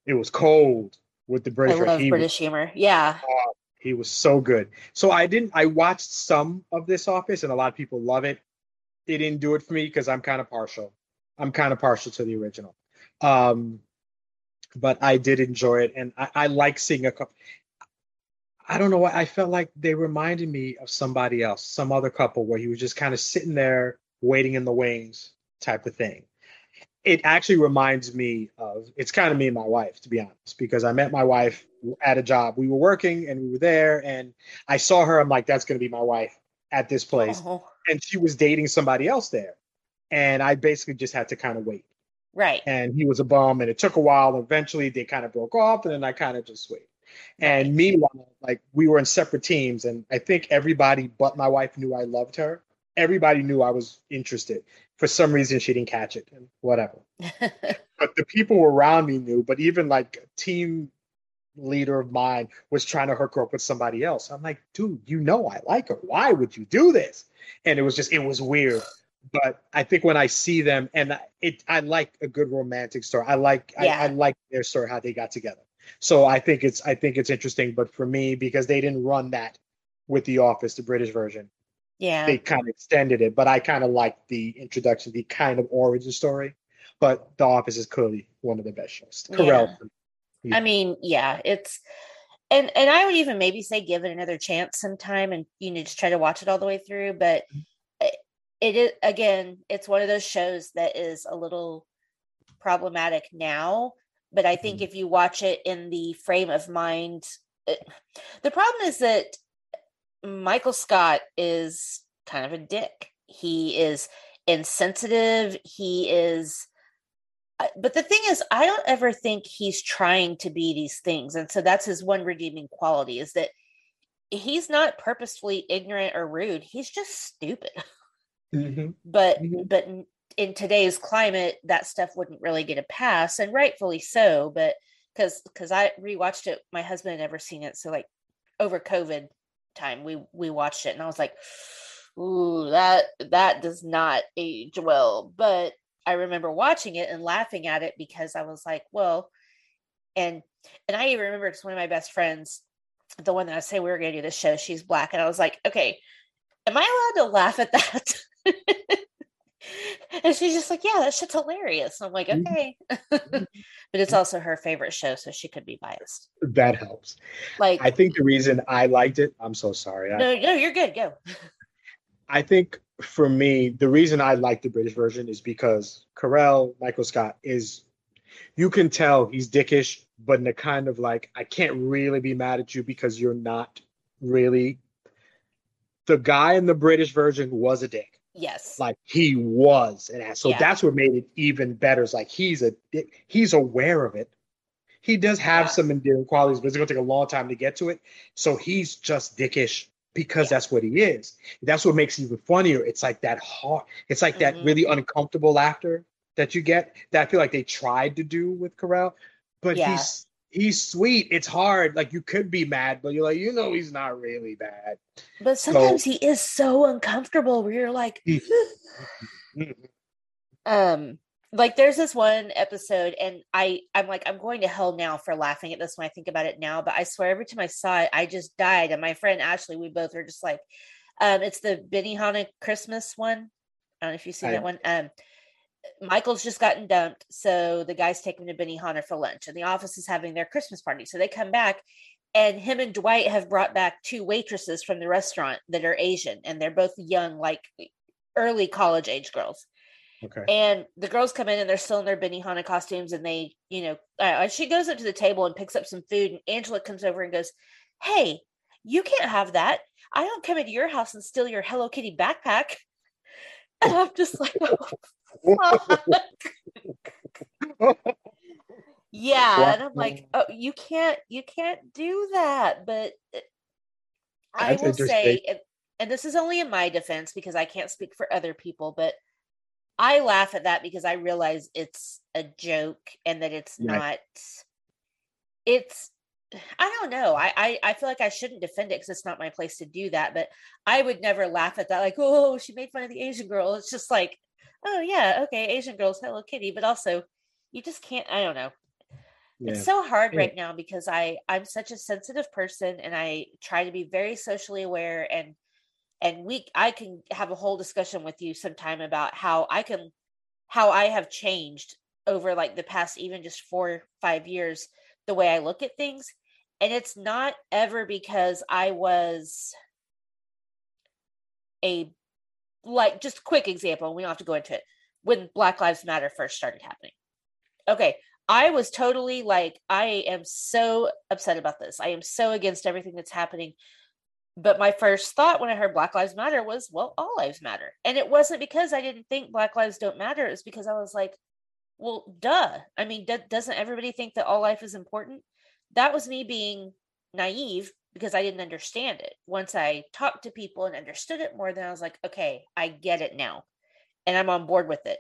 it was cold with the British. I love he British was, humor. Yeah, uh, he was so good. So I didn't. I watched some of this Office, and a lot of people love it. It didn't do it for me because I'm kind of partial. I'm kind of partial to the original. Um, but I did enjoy it, and I, I like seeing a couple. I don't know why I felt like they reminded me of somebody else, some other couple where he was just kind of sitting there waiting in the wings type of thing. It actually reminds me of it's kind of me and my wife, to be honest, because I met my wife at a job. We were working and we were there, and I saw her. I'm like, that's going to be my wife at this place. Oh. And she was dating somebody else there. And I basically just had to kind of wait. Right. And he was a bum, and it took a while. Eventually, they kind of broke off, and then I kind of just waited. And meanwhile, like we were in separate teams, and I think everybody but my wife knew I loved her. Everybody knew I was interested. For some reason, she didn't catch it, and whatever. but the people around me knew. But even like a team leader of mine was trying to hook her up with somebody else. I'm like, dude, you know I like her. Why would you do this? And it was just, it was weird but I think when I see them, and it, I like a good romantic story. I like, yeah. I, I, like their story how they got together. So I think it's, I think it's interesting. But for me, because they didn't run that with The Office, the British version, yeah, they kind of extended it. But I kind of like the introduction, the kind of origin story. But The Office is clearly one of the best shows. Carell. Yeah. I mean, yeah, it's and and I would even maybe say give it another chance sometime and you know just try to watch it all the way through. But mm-hmm it is again it's one of those shows that is a little problematic now but i think mm-hmm. if you watch it in the frame of mind it, eh, the problem is that michael scott is kind of a dick. He is insensitive. He is but the thing is i don't ever think he's trying to be these things and so that's his one redeeming quality is that he's not purposefully ignorant or rude. He's just stupid Mm-hmm. But mm-hmm. but in today's climate, that stuff wouldn't really get a pass, and rightfully so. But because because I rewatched it, my husband had never seen it, so like over COVID time, we we watched it, and I was like, "Ooh, that that does not age well." But I remember watching it and laughing at it because I was like, "Well," and and I even remember because one of my best friends, the one that I say we were going to do this show, she's black, and I was like, "Okay." Am I allowed to laugh at that? and she's just like, yeah, that shit's hilarious. I'm like, mm-hmm. okay. but it's also her favorite show, so she could be biased. That helps. Like, I think the reason I liked it, I'm so sorry. No, I, no, you're good. Go. I think for me, the reason I like the British version is because Carell, Michael Scott, is you can tell he's dickish, but in a kind of like, I can't really be mad at you because you're not really. The guy in the British version was a dick Yes. Like he was. And so yeah. that's what made it even better. It's like he's a he's aware of it. He does have yeah. some endearing qualities, but it's gonna take a long time to get to it. So he's just dickish because yeah. that's what he is. That's what makes it even funnier. It's like that hard, it's like mm-hmm. that really uncomfortable laughter that you get that I feel like they tried to do with Carell, but he's he's sweet. It's hard. Like you could be mad, but you're like, you know, he's not really bad. But sometimes so, he is so uncomfortable where you're like, um, like there's this one episode, and I I'm like I'm going to hell now for laughing at this when I think about it now. But I swear every time I saw it, I just died. And my friend Ashley, we both are just like, um, it's the Benihana Christmas one. I don't know if you see I, that one. Um, Michael's just gotten dumped, so the guys take him to Benihana for lunch, and the office is having their Christmas party. So they come back, and him and Dwight have brought back two waitresses from the restaurant that are Asian, and they're both young, like early college age girls. Okay. And the girls come in and they're still in their Benihana costumes, and they, you know, uh, she goes up to the table and picks up some food, and Angela comes over and goes, "Hey, you can't have that. I don't come into your house and steal your Hello Kitty backpack. And I'm just like, oh, yeah. And I'm like, oh, you can't, you can't do that. But uh, I will say, and, and this is only in my defense because I can't speak for other people, but I laugh at that because I realize it's a joke and that it's yeah. not. It's I don't know. I, I, I feel like I shouldn't defend it because it's not my place to do that. But I would never laugh at that. Like, oh, she made fun of the Asian girl. It's just like, oh yeah, okay, Asian girls, Hello Kitty. But also, you just can't. I don't know. Yeah. It's so hard yeah. right now because I I'm such a sensitive person and I try to be very socially aware and and we I can have a whole discussion with you sometime about how I can how I have changed over like the past even just four five years the way I look at things and it's not ever because I was a like just quick example we don't have to go into it when Black Lives Matter first started happening okay I was totally like, I am so upset about this. I am so against everything that's happening. But my first thought when I heard Black Lives Matter was, well, all lives matter. And it wasn't because I didn't think Black lives don't matter. It was because I was like, well, duh. I mean, d- doesn't everybody think that all life is important? That was me being naive because I didn't understand it. Once I talked to people and understood it more, then I was like, okay, I get it now. And I'm on board with it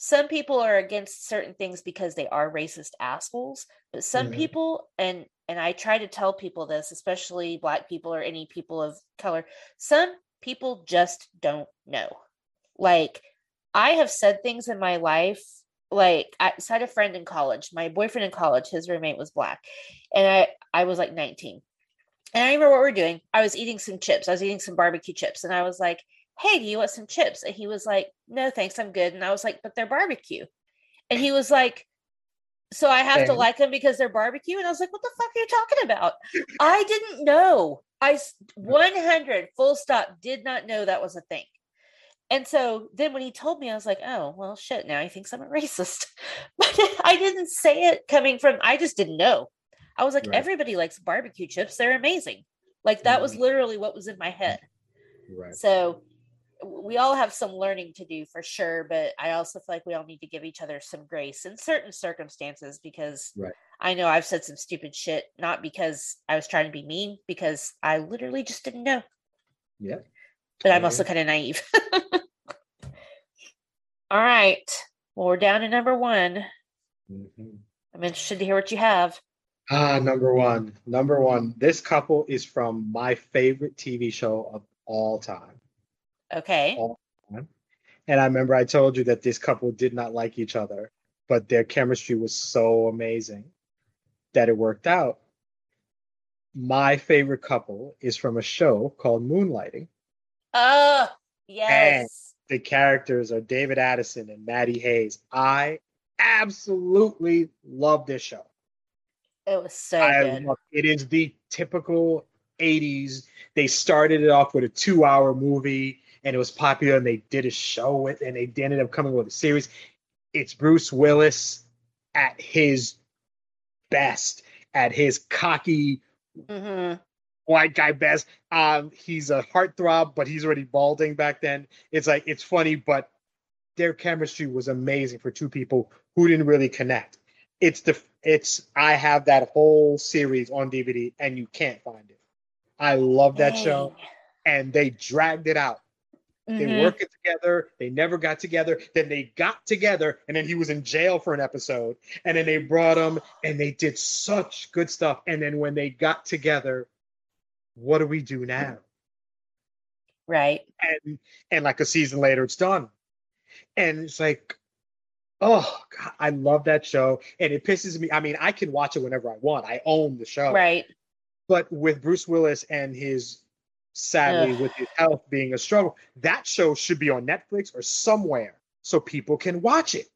some people are against certain things because they are racist assholes but some mm-hmm. people and and i try to tell people this especially black people or any people of color some people just don't know like i have said things in my life like i had a friend in college my boyfriend in college his roommate was black and i i was like 19 and i remember what we are doing i was eating some chips i was eating some barbecue chips and i was like hey, do you want some chips? And he was like, no, thanks, I'm good. And I was like, but they're barbecue. And he was like, so I have to like them because they're barbecue. And I was like, what the fuck are you talking about? I didn't know. I 100 full stop did not know that was a thing. And so then when he told me, I was like, oh, well, shit, now he thinks I'm a racist. But I didn't say it coming from, I just didn't know. I was like, right. everybody likes barbecue chips. They're amazing. Like that was mm-hmm. literally what was in my head. Right. So we all have some learning to do for sure, but I also feel like we all need to give each other some grace in certain circumstances because right. I know I've said some stupid shit, not because I was trying to be mean, because I literally just didn't know. Yeah. But I'm also kind of naive. all right. Well, we're down to number one. Mm-hmm. I'm interested to hear what you have. Ah, number one. Number one. This couple is from my favorite TV show of all time. Okay. And I remember I told you that this couple did not like each other, but their chemistry was so amazing that it worked out. My favorite couple is from a show called Moonlighting. Oh, yes. And the characters are David Addison and Maddie Hayes. I absolutely love this show. It was so I good. Love, it is the typical 80s. They started it off with a two hour movie and it was popular and they did a show with and they ended up coming with a series. It's Bruce Willis at his best, at his cocky mm-hmm. white guy best. Um, he's a heartthrob, but he's already balding back then. It's like it's funny, but their chemistry was amazing for two people who didn't really connect. It's the it's I have that whole series on DVD and you can't find it. I love that Dang. show, and they dragged it out Mm-hmm. They worked it together. They never got together. Then they got together, and then he was in jail for an episode. And then they brought him, and they did such good stuff. And then when they got together, what do we do now? Right. And and like a season later, it's done. And it's like, oh God, I love that show. And it pisses me. I mean, I can watch it whenever I want. I own the show. Right. But with Bruce Willis and his sadly Ugh. with his health being a struggle. That show should be on Netflix or somewhere so people can watch it.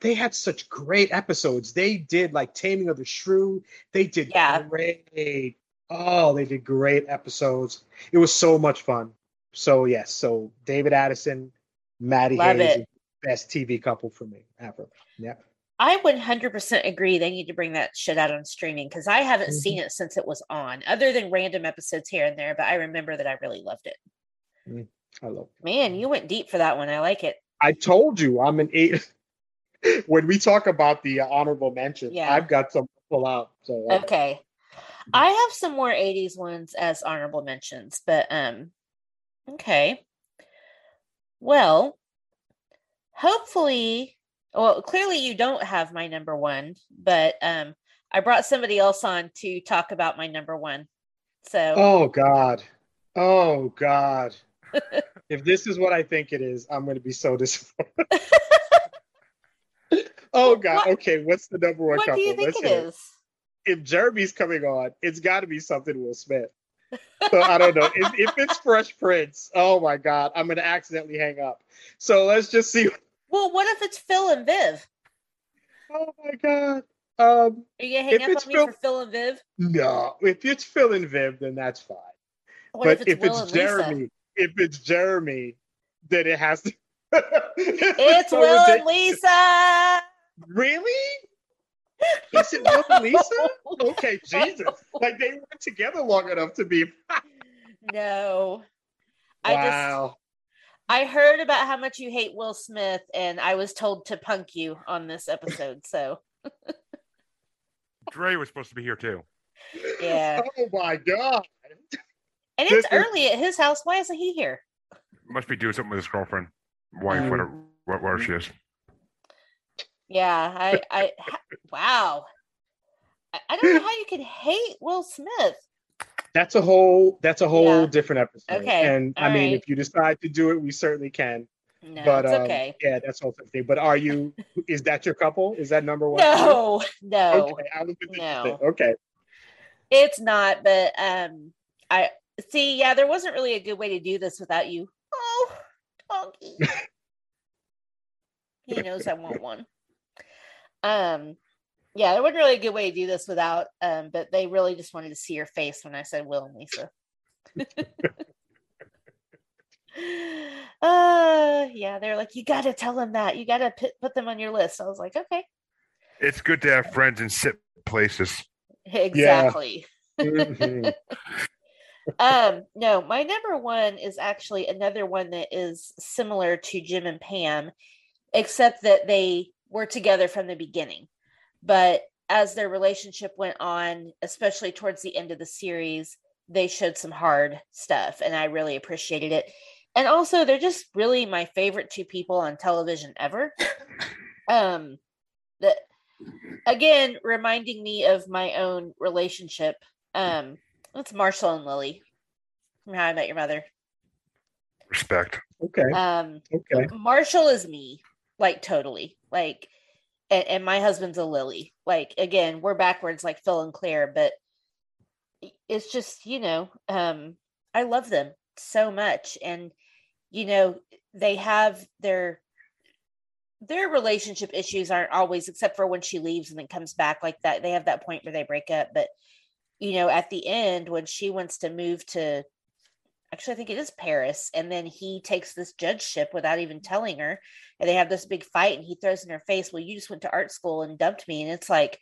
They had such great episodes. They did like Taming of the Shrew. They did yeah. great. Oh, they did great episodes. It was so much fun. So yes, so David Addison, Maddie Love Hayes, best TV couple for me ever. Yeah. I 100% agree. They need to bring that shit out on streaming because I haven't mm-hmm. seen it since it was on, other than random episodes here and there. But I remember that I really loved it. Mm, I love it. Man, you went deep for that one. I like it. I told you I'm an eight. when we talk about the uh, honorable mentions, yeah. I've got some pull out. So uh, okay, I have some more '80s ones as honorable mentions, but um, okay. Well, hopefully well clearly you don't have my number one but um i brought somebody else on to talk about my number one. So oh god. Oh god. If this is what i think it is i'm going to be so disappointed. Oh god. What, okay what's the number one what couple do you think Let's it is? If jeremy's coming on it's got to be something will smith. So I don't know. If, if, it's Fresh Prince. Oh my God, I'm gonna accidentally hang up. So let's just see well, what if it's Phil and Viv? Oh my god. Um, Are you hang up on me for Phil and Viv? No, if it's Phil and Viv, then that's fine. What but if it's, if it's Jeremy, if it's Jeremy, then it has to. it's so Will and Lisa. Really? Is it Will and Lisa? Okay, Jesus. Like they weren't together long enough to be. no. Wow. I just I heard about how much you hate Will Smith, and I was told to punk you on this episode. So Dre was supposed to be here too. Yeah. Oh my god. And it's early at his house. Why isn't he here? Must be doing something with his girlfriend, wife, mm. whatever, where she is. Yeah, I, I, wow. I, I don't know how you can hate Will Smith that's a whole that's a whole yeah. different episode. Okay. And All I mean, right. if you decide to do it, we certainly can. No, but um, okay. Yeah, that's also thing. But are you? is that your couple? Is that number one? No, no, okay, no. Okay, it's not. But um, I see. Yeah, there wasn't really a good way to do this without you. Oh, donkey. he knows I want one. Um, yeah, there wasn't really a good way to do this without, um, but they really just wanted to see your face when I said Will and Lisa. uh, yeah, they're like, you got to tell them that. You got to put, put them on your list. I was like, okay. It's good to have friends in sit places. Exactly. Mm-hmm. um, no, my number one is actually another one that is similar to Jim and Pam, except that they were together from the beginning. But as their relationship went on, especially towards the end of the series, they showed some hard stuff, and I really appreciated it. And also, they're just really my favorite two people on television ever. Um, that again, reminding me of my own relationship. Um, it's Marshall and Lily from How I Met Your Mother. Respect. Okay. Um, okay. Marshall is me, like totally. Like and, and my husband's a Lily. Like again, we're backwards like Phil and Claire, but it's just you know, um, I love them so much, and you know, they have their their relationship issues aren't always except for when she leaves and then comes back like that they have that point where they break up but you know at the end when she wants to move to actually I think it is Paris. And then he takes this judgeship without even mm-hmm. telling her. And they have this big fight and he throws in her face, Well, you just went to art school and dumped me. And it's like,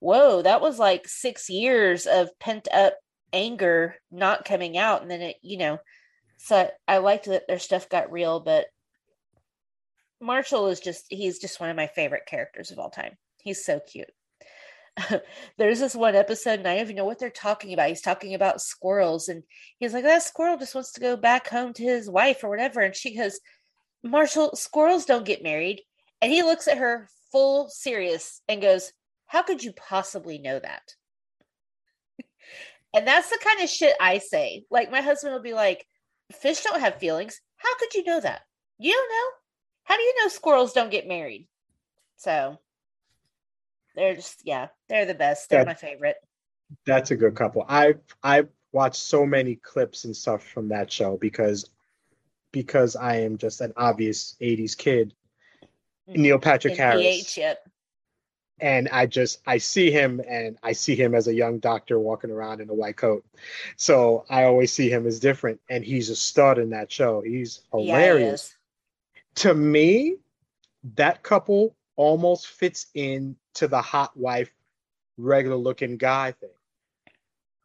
whoa, that was like six years of pent up anger not coming out. And then it, you know, so I liked that their stuff got real, but Marshall is just he's just one of my favorite characters of all time. He's so cute. there's this one episode and I don't even know what they're talking about. He's talking about squirrels and he's like, that squirrel just wants to go back home to his wife or whatever. And she goes, Marshall, squirrels don't get married. And he looks at her full serious and goes, How could you possibly know that? and that's the kind of shit I say. Like my husband will be like, Fish don't have feelings. How could you know that? You don't know? How do you know squirrels don't get married? So they're just yeah, they're the best. They're that, my favorite. That's a good couple. I I watched so many clips and stuff from that show because because I am just an obvious 80s kid. Mm-hmm. Neil Patrick Harris. Yet. And I just I see him and I see him as a young doctor walking around in a white coat. So I always see him as different and he's a stud in that show. He's hilarious. Yeah, to me, that couple almost fits in to the hot wife, regular looking guy thing.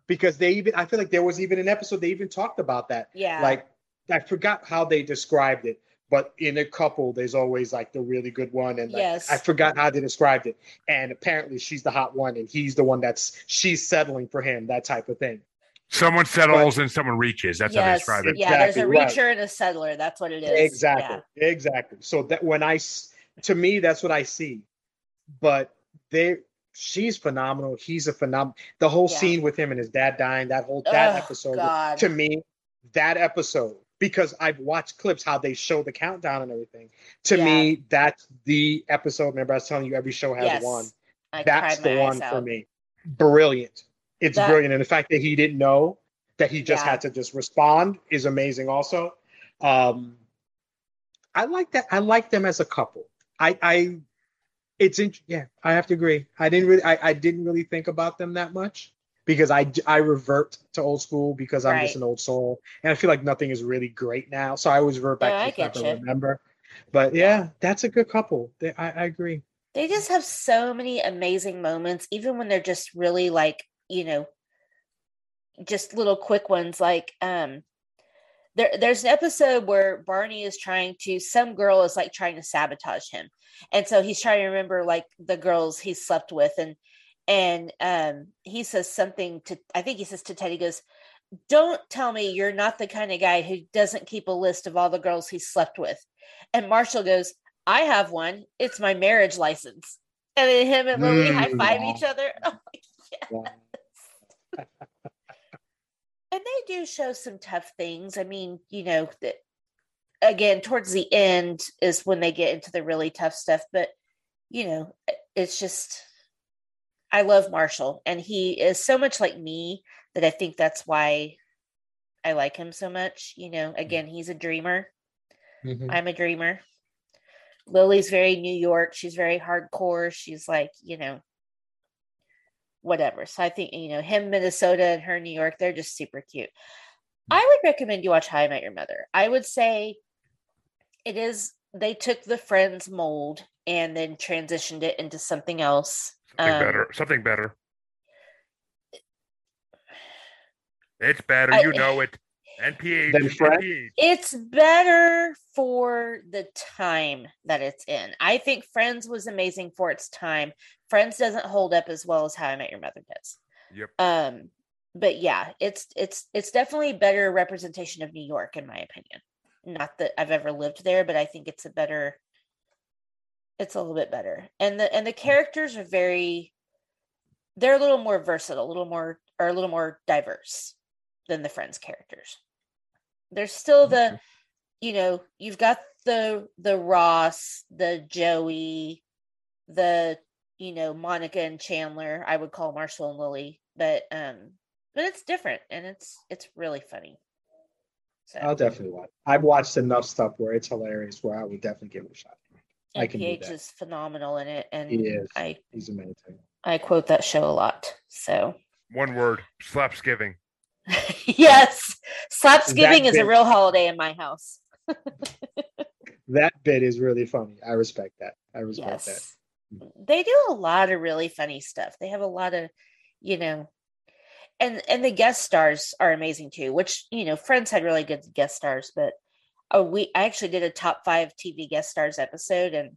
Because they even, I feel like there was even an episode they even talked about that. Yeah. Like, I forgot how they described it, but in a couple, there's always like the really good one, and like, Yes. I forgot how they described it. And apparently, she's the hot one, and he's the one that's she's settling for him, that type of thing. Someone settles and someone reaches. That's how they describe it. Yeah, there's a Exactly, right. reacher and a settler. That's what it is. Exactly. Exactly. So that when I, s- to me, that's what I see. But they, she's phenomenal. He's a phenomenal. The whole Yeah. scene with him and his dad dying, that whole that Oh, episode, God. to me, that episode because I've watched clips how they show the countdown and everything. To Yeah. me, that's the episode. Remember, I was telling you every show has Yes. one. I That's the one eyes for me. Brilliant. It's That- brilliant, and the fact that he didn't know that he just Yeah. had to just respond is amazing. Also, um, I like that. I like them as a couple. I, I, it's in, yeah. I have to agree. I didn't really, I, I didn't really think about them that much because I, I revert to old school because I'm just an old soul, and I feel like nothing is really great now. So I always revert back Yeah, I to stuff I remember. But yeah, that's a good couple. They, I, I agree. They just have so many amazing moments, even when they're just really like, you know, just little quick ones. Like, um, there, there's an episode where Barney is trying to, some girl is like trying to sabotage him. And so he's trying to remember like the girls he slept with. And, and, um, he says something to, I think he says to Teddy, goes, don't tell me you're not the kind of guy who doesn't keep a list of all the girls he slept with. And Marshall goes, I have one. It's my marriage license. And then him and Lily Mm, high five each other. Oh, Yeah. and they do show some tough things. I mean, you know, that again, towards the end is when they get into the really tough stuff. But, you know, it's just, I love Marshall, and he is so much like me that I think that's why I like him so much. You know, again, he's a dreamer. Mhm. I'm a dreamer. Lily's very New York. She's very hardcore. She's like, you know, whatever. So I think, you know, him, Minnesota, and her, New York, they're just super cute. I would recommend you watch How I Met Your Mother. I would say it is, they took the Friends mold and then transitioned it into something else. Something Um, better. Something better. It's better. I- you know it. NPH. NPH. It's better for the time that it's in. I think Friends was amazing for its time. Friends doesn't hold up as well as How I Met Your Mother does. Yep. Um, but yeah, it's it's it's definitely a better representation of New York, in my opinion. Not that I've ever lived there, but I think it's a better. It's a little bit better, and the and the characters are very. They're a little more versatile, a little more or a little more diverse than the Friends characters. There's still the, you know, you've got the the Ross, the Joey, the you know Monica and Chandler. I would call Marshall and Lily, but um, but it's different and it's it's really funny. So I'll definitely watch. I've watched enough stuff where it's hilarious where I would definitely give it a shot. I can do is phenomenal in it, and He is. I He's amazing. I quote that show a lot. So One word. Slapsgiving. yes, Slapsgiving is a real holiday in my house. That bit is really funny. I respect that. I respect that. Yes. They do a lot of really funny stuff. They have a lot of, you know, and and the guest stars are amazing too, which, you know, Friends had really good guest stars, but oh we I actually did a top 5 TV guest stars episode and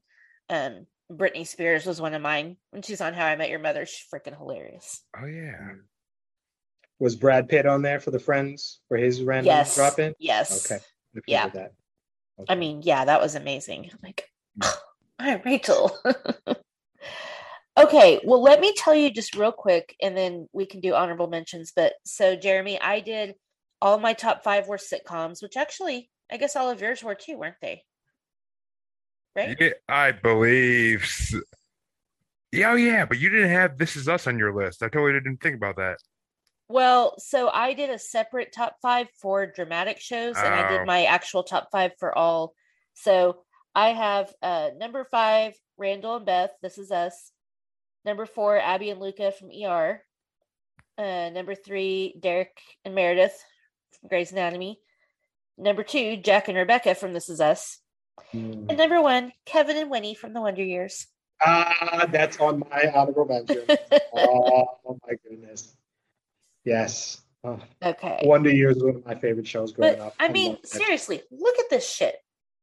um Britney Spears was one of mine when she's on How I Met Your Mother. She's freaking hilarious. Oh yeah. Was Brad Pitt on there for the Friends for his random Yes. drop in? Yes. Okay. I Yeah. figured That. I mean, yeah, that was amazing. I'm like, Mm. hi, Rachel. okay, well, let me tell you just real quick, and then we can do honorable mentions. But so, Jeremy, I did all my top five were sitcoms, which actually, I guess all of yours were too, weren't they? Right? Yeah, I believe. Yeah, oh yeah, but you didn't have This Is Us on your list. I totally didn't think about that. Well, so I did a separate top five for dramatic shows, and I Oh. did my actual top five for all. So I have uh number five, Randall and Beth. This is us. Number four, Abby and Luca from ER. Uh, number three, Derek and Meredith from Grey's Anatomy. Number two, Jack and Rebecca from This Is Us. Mm. And number one, Kevin and Winnie from The Wonder Years. Ah, that's on my honorable mention. oh my goodness. Yes. Oh, okay. Wonder Years was one of my favorite shows growing But up. I mean, seriously, look at this shit.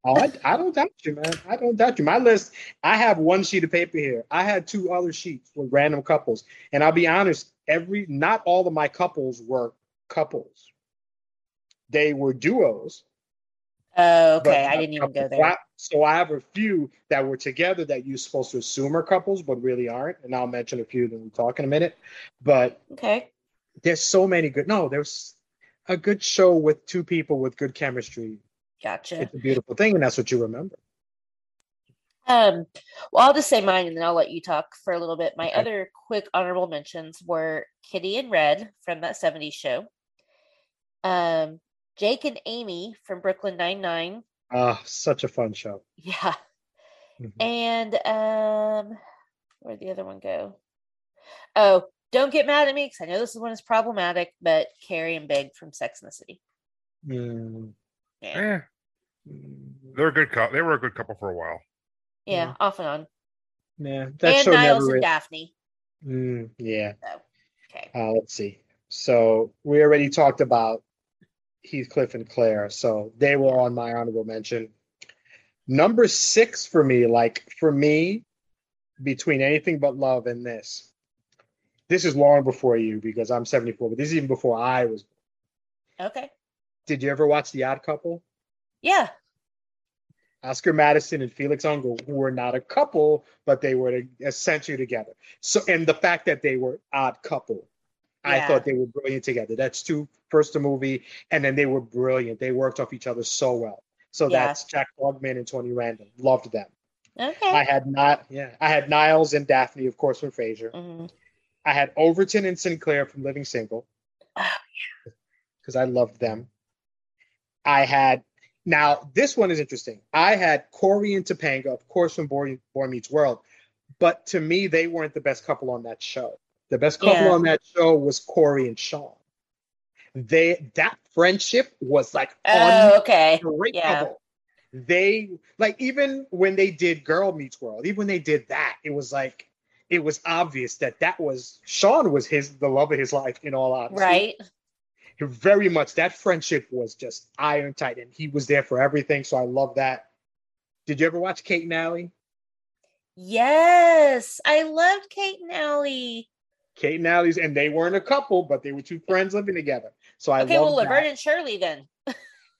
Oh, I, I don't doubt you, man. I don't doubt you. My list, I have one sheet of paper here. I had two other sheets with random couples. And I'll be honest, every not all of my couples were couples. They were duos. Oh, okay. I didn't even go couples. So there. I, so I have a few that were together that you're supposed to assume are couples, but really aren't. And I'll mention a few that we'll talk in a minute. But Okay. there's so many good. No, there's a good show with two people with good chemistry. Gotcha. It's a beautiful thing, and that's what you remember. Um, well, I'll just say mine and then I'll let you talk for a little bit. My Okay. other quick honorable mentions were Kitty and Red from that 70s show. Um, Jake and Amy from Brooklyn Nine-Nine. Ah, such a fun show. Yeah. Mhm. And um where'd the other one go? Oh, don't get mad at me because I know this one is problematic, but Carrie and Big from Sex and the City. Mm, Yeah. Yeah, they're a good couple. They were a good couple for a while. Yeah, off and on. yeah, that and show Niles never. and Daphne. mm, yeah. Okay. Uh, let's see. So we already talked about Heathcliff and Claire, so they were on my honorable mention. Number six for me, like for me, between anything but love and this. This is long before you because I'm 74, but this is even before I was. Okay. Did you ever watch The Odd Couple? Yeah. Oscar Madison and Felix Unger, who were not a couple, but they were essentially together. So, and the fact that they were odd couple, I thought they were brilliant together. That's two first the movie, and then they were brilliant. They worked off each other so well. So Yeah. that's Jack Klugman and Tony Randall. Loved them. Okay. I had not, yeah, I had Niles and Daphne, of course, from Frasier. Mhm. I had Overton and Sinclair from Living Single Oh, yeah. because I loved them. I had now this one is interesting. I had Corey and Topanga, of course, from Boy, Boy Meets World, but to me, they weren't the best couple on that show. The best couple Yeah. on that show was Corey and Sean. They that friendship was like Oh, okay. unbreakable. They like even when they did Girl Meets World, even when they did that, it was like it was obvious that that was Sean was his the love of his life. In all honesty, Right. Very much that friendship was just iron tight and he was there for everything so i love that did you ever watch kate and Allie? Yes. I loved Kate and Allie. kate and Allie's and they weren't a couple but they were two friends living together so i Okay, love well, that. And Shirley then.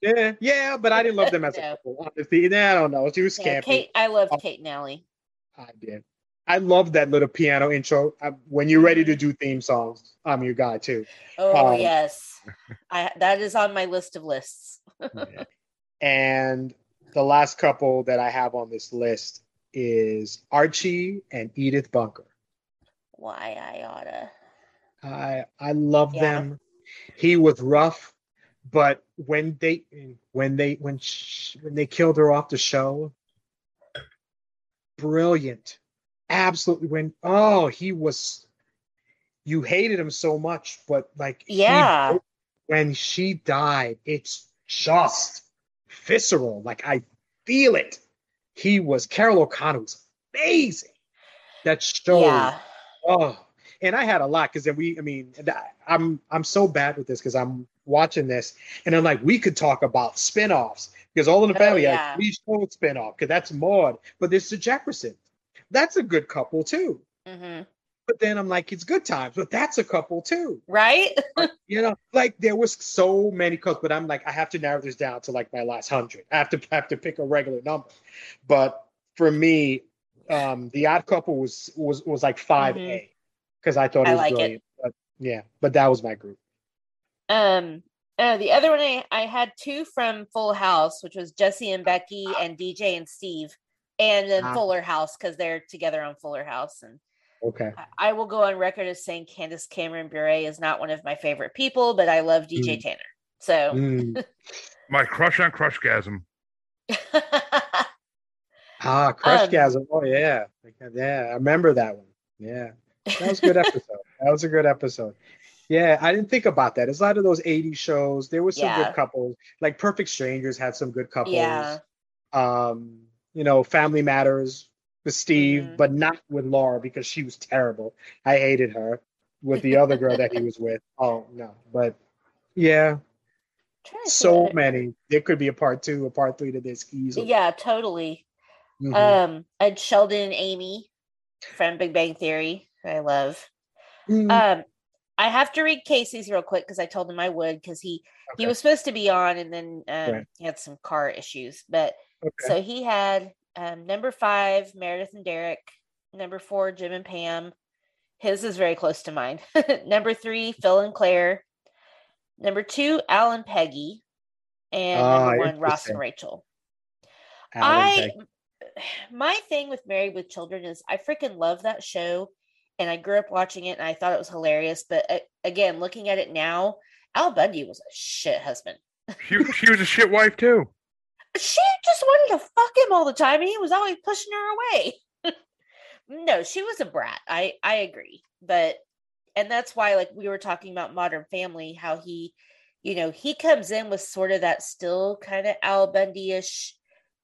yeah yeah but i didn't love them as a couple honestly nah, i don't know she was Yeah, scampy Kate, I loved Oh. Kate and Allie. i did i love that little piano intro I, when you're ready to do theme songs i'm your guy too Oh Um, yes, I that is on my list of lists. and the last couple that i have on this list is archie and edith bunker Why I oughta. I I love Yeah. them. He was rough, but when they when they when sh- when they killed her off the show, brilliant, absolutely. When oh he was, you hated him so much, but like Yeah. When she died, it's just visceral. Like I feel it. He was Carroll O'Connor was amazing. That show. Yeah. Oh, and I had a lot because then we, I mean, I'm I'm so bad with this because I'm watching this and I'm like, we could talk about spin-offs because All in the Oh, Family yeah. has three show spin-off because that's Maude, but there's the Jefferson. That's a good couple too. hmm But then I'm like, it's good times, but that's a couple too. Right. You know, like there was so many couples, but I'm like, I have to narrow this down to like my last hundred. I have to have to pick a regular number. But for me, um, the odd couple was was was like 5 A because I thought it I was like it. But yeah, but that was my group. Um. Uh, the other one I, I had two from Full House, which was Jesse and Becky and DJ and Steve, and then Ah. Fuller House because they're together on Fuller House. And Okay. I, I will go on record as saying Candace Cameron Bure is not one of my favorite people, but I love DJ Tanner. So Mm. My crush on Crushgasm. Ah, Um, Crushgasm. oh yeah, yeah. I remember that one. Yeah, that was a good episode. that was a good episode. Yeah, I didn't think about that. It's a lot of those 80s shows. There were some Yeah. good couples. Like Perfect Strangers had some good couples. yeah. um, you know, Family Matters with Steve, Mhm. but not with Laura because she was terrible. I hated her with the other girl that he was with. Oh no, but yeah, Trying to see so many. There could be a part two, a part three to this easily. Yeah, totally. Mhm. Um, had Sheldon and Amy from Big Bang Theory, who I love. Mhm. Um, I have to read Casey's real quick because I told him I would because he he was supposed to be on and then um, Right. he had some car issues. But Okay. so he had um, number five Meredith and Derek, number four Jim and Pam. His is very close to mine. number three Phil and Claire. Number two Alan and Peggy, and Ah, number one Ross and Rachel. Alan I Peck. my thing with Married with Children is I freaking love that show and I grew up watching it and I thought it was hilarious. But uh, again, looking at it now, Al Bundy was a shit husband. She, she was a shit wife too. She just wanted to fuck him all the time and he was always pushing her away. no, she was a brat. I I agree. But and that's why like we were talking about Modern Family, how he, you know, he comes in with sort of that still kind of Al Bundy-ish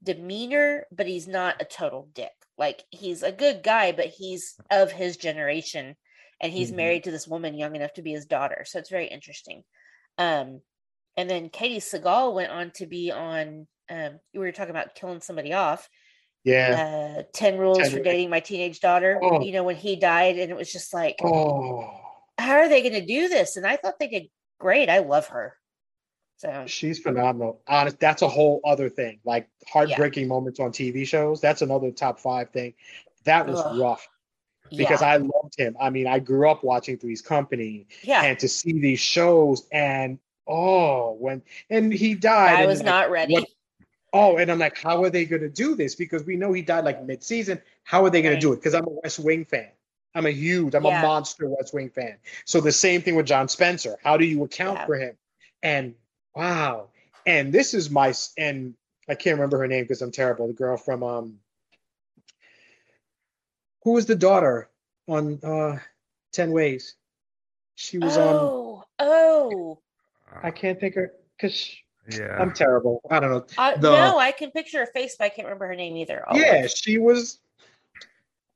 demeanor, but he's not a total dick. Like he's a good guy, but he's of his generation and he's Mhm. married to this woman young enough to be his daughter. So it's very interesting. Um and then Katey Sagal went on to be on um we were talking about killing somebody off. Yeah. Uh 10 rules 10 for dating my teenage daughter. Oh. You know, when he died and it was just like, oh, how are they gonna do this? And I thought they did great. I love her. So she's phenomenal. Honest, that's a whole other thing. Like heartbreaking moments on TV shows. That's another top five thing. That was Ugh. rough because yeah, I loved him. I mean, I grew up watching Three's Company. yeah. and to see these shows and oh when and he died I was not ready. what- oh and i'm like how are they going to do this? Because we know he died like mid-season. How are they going Right. to do it? Because i'm a west wing fan. I'm a huge i'm Yeah. a monster west wing fan. So the same thing with john spencer. How do you account Yeah. for him? And wow. And this is my and i can't remember her name because i'm terrible. The girl from um who was the daughter on uh 10 ways? She was on oh, oh. I can't think her because Yeah. I'm terrible. I don't know. I, The- no, I can picture her face, but I can't remember her name either. I'll yeah, she was.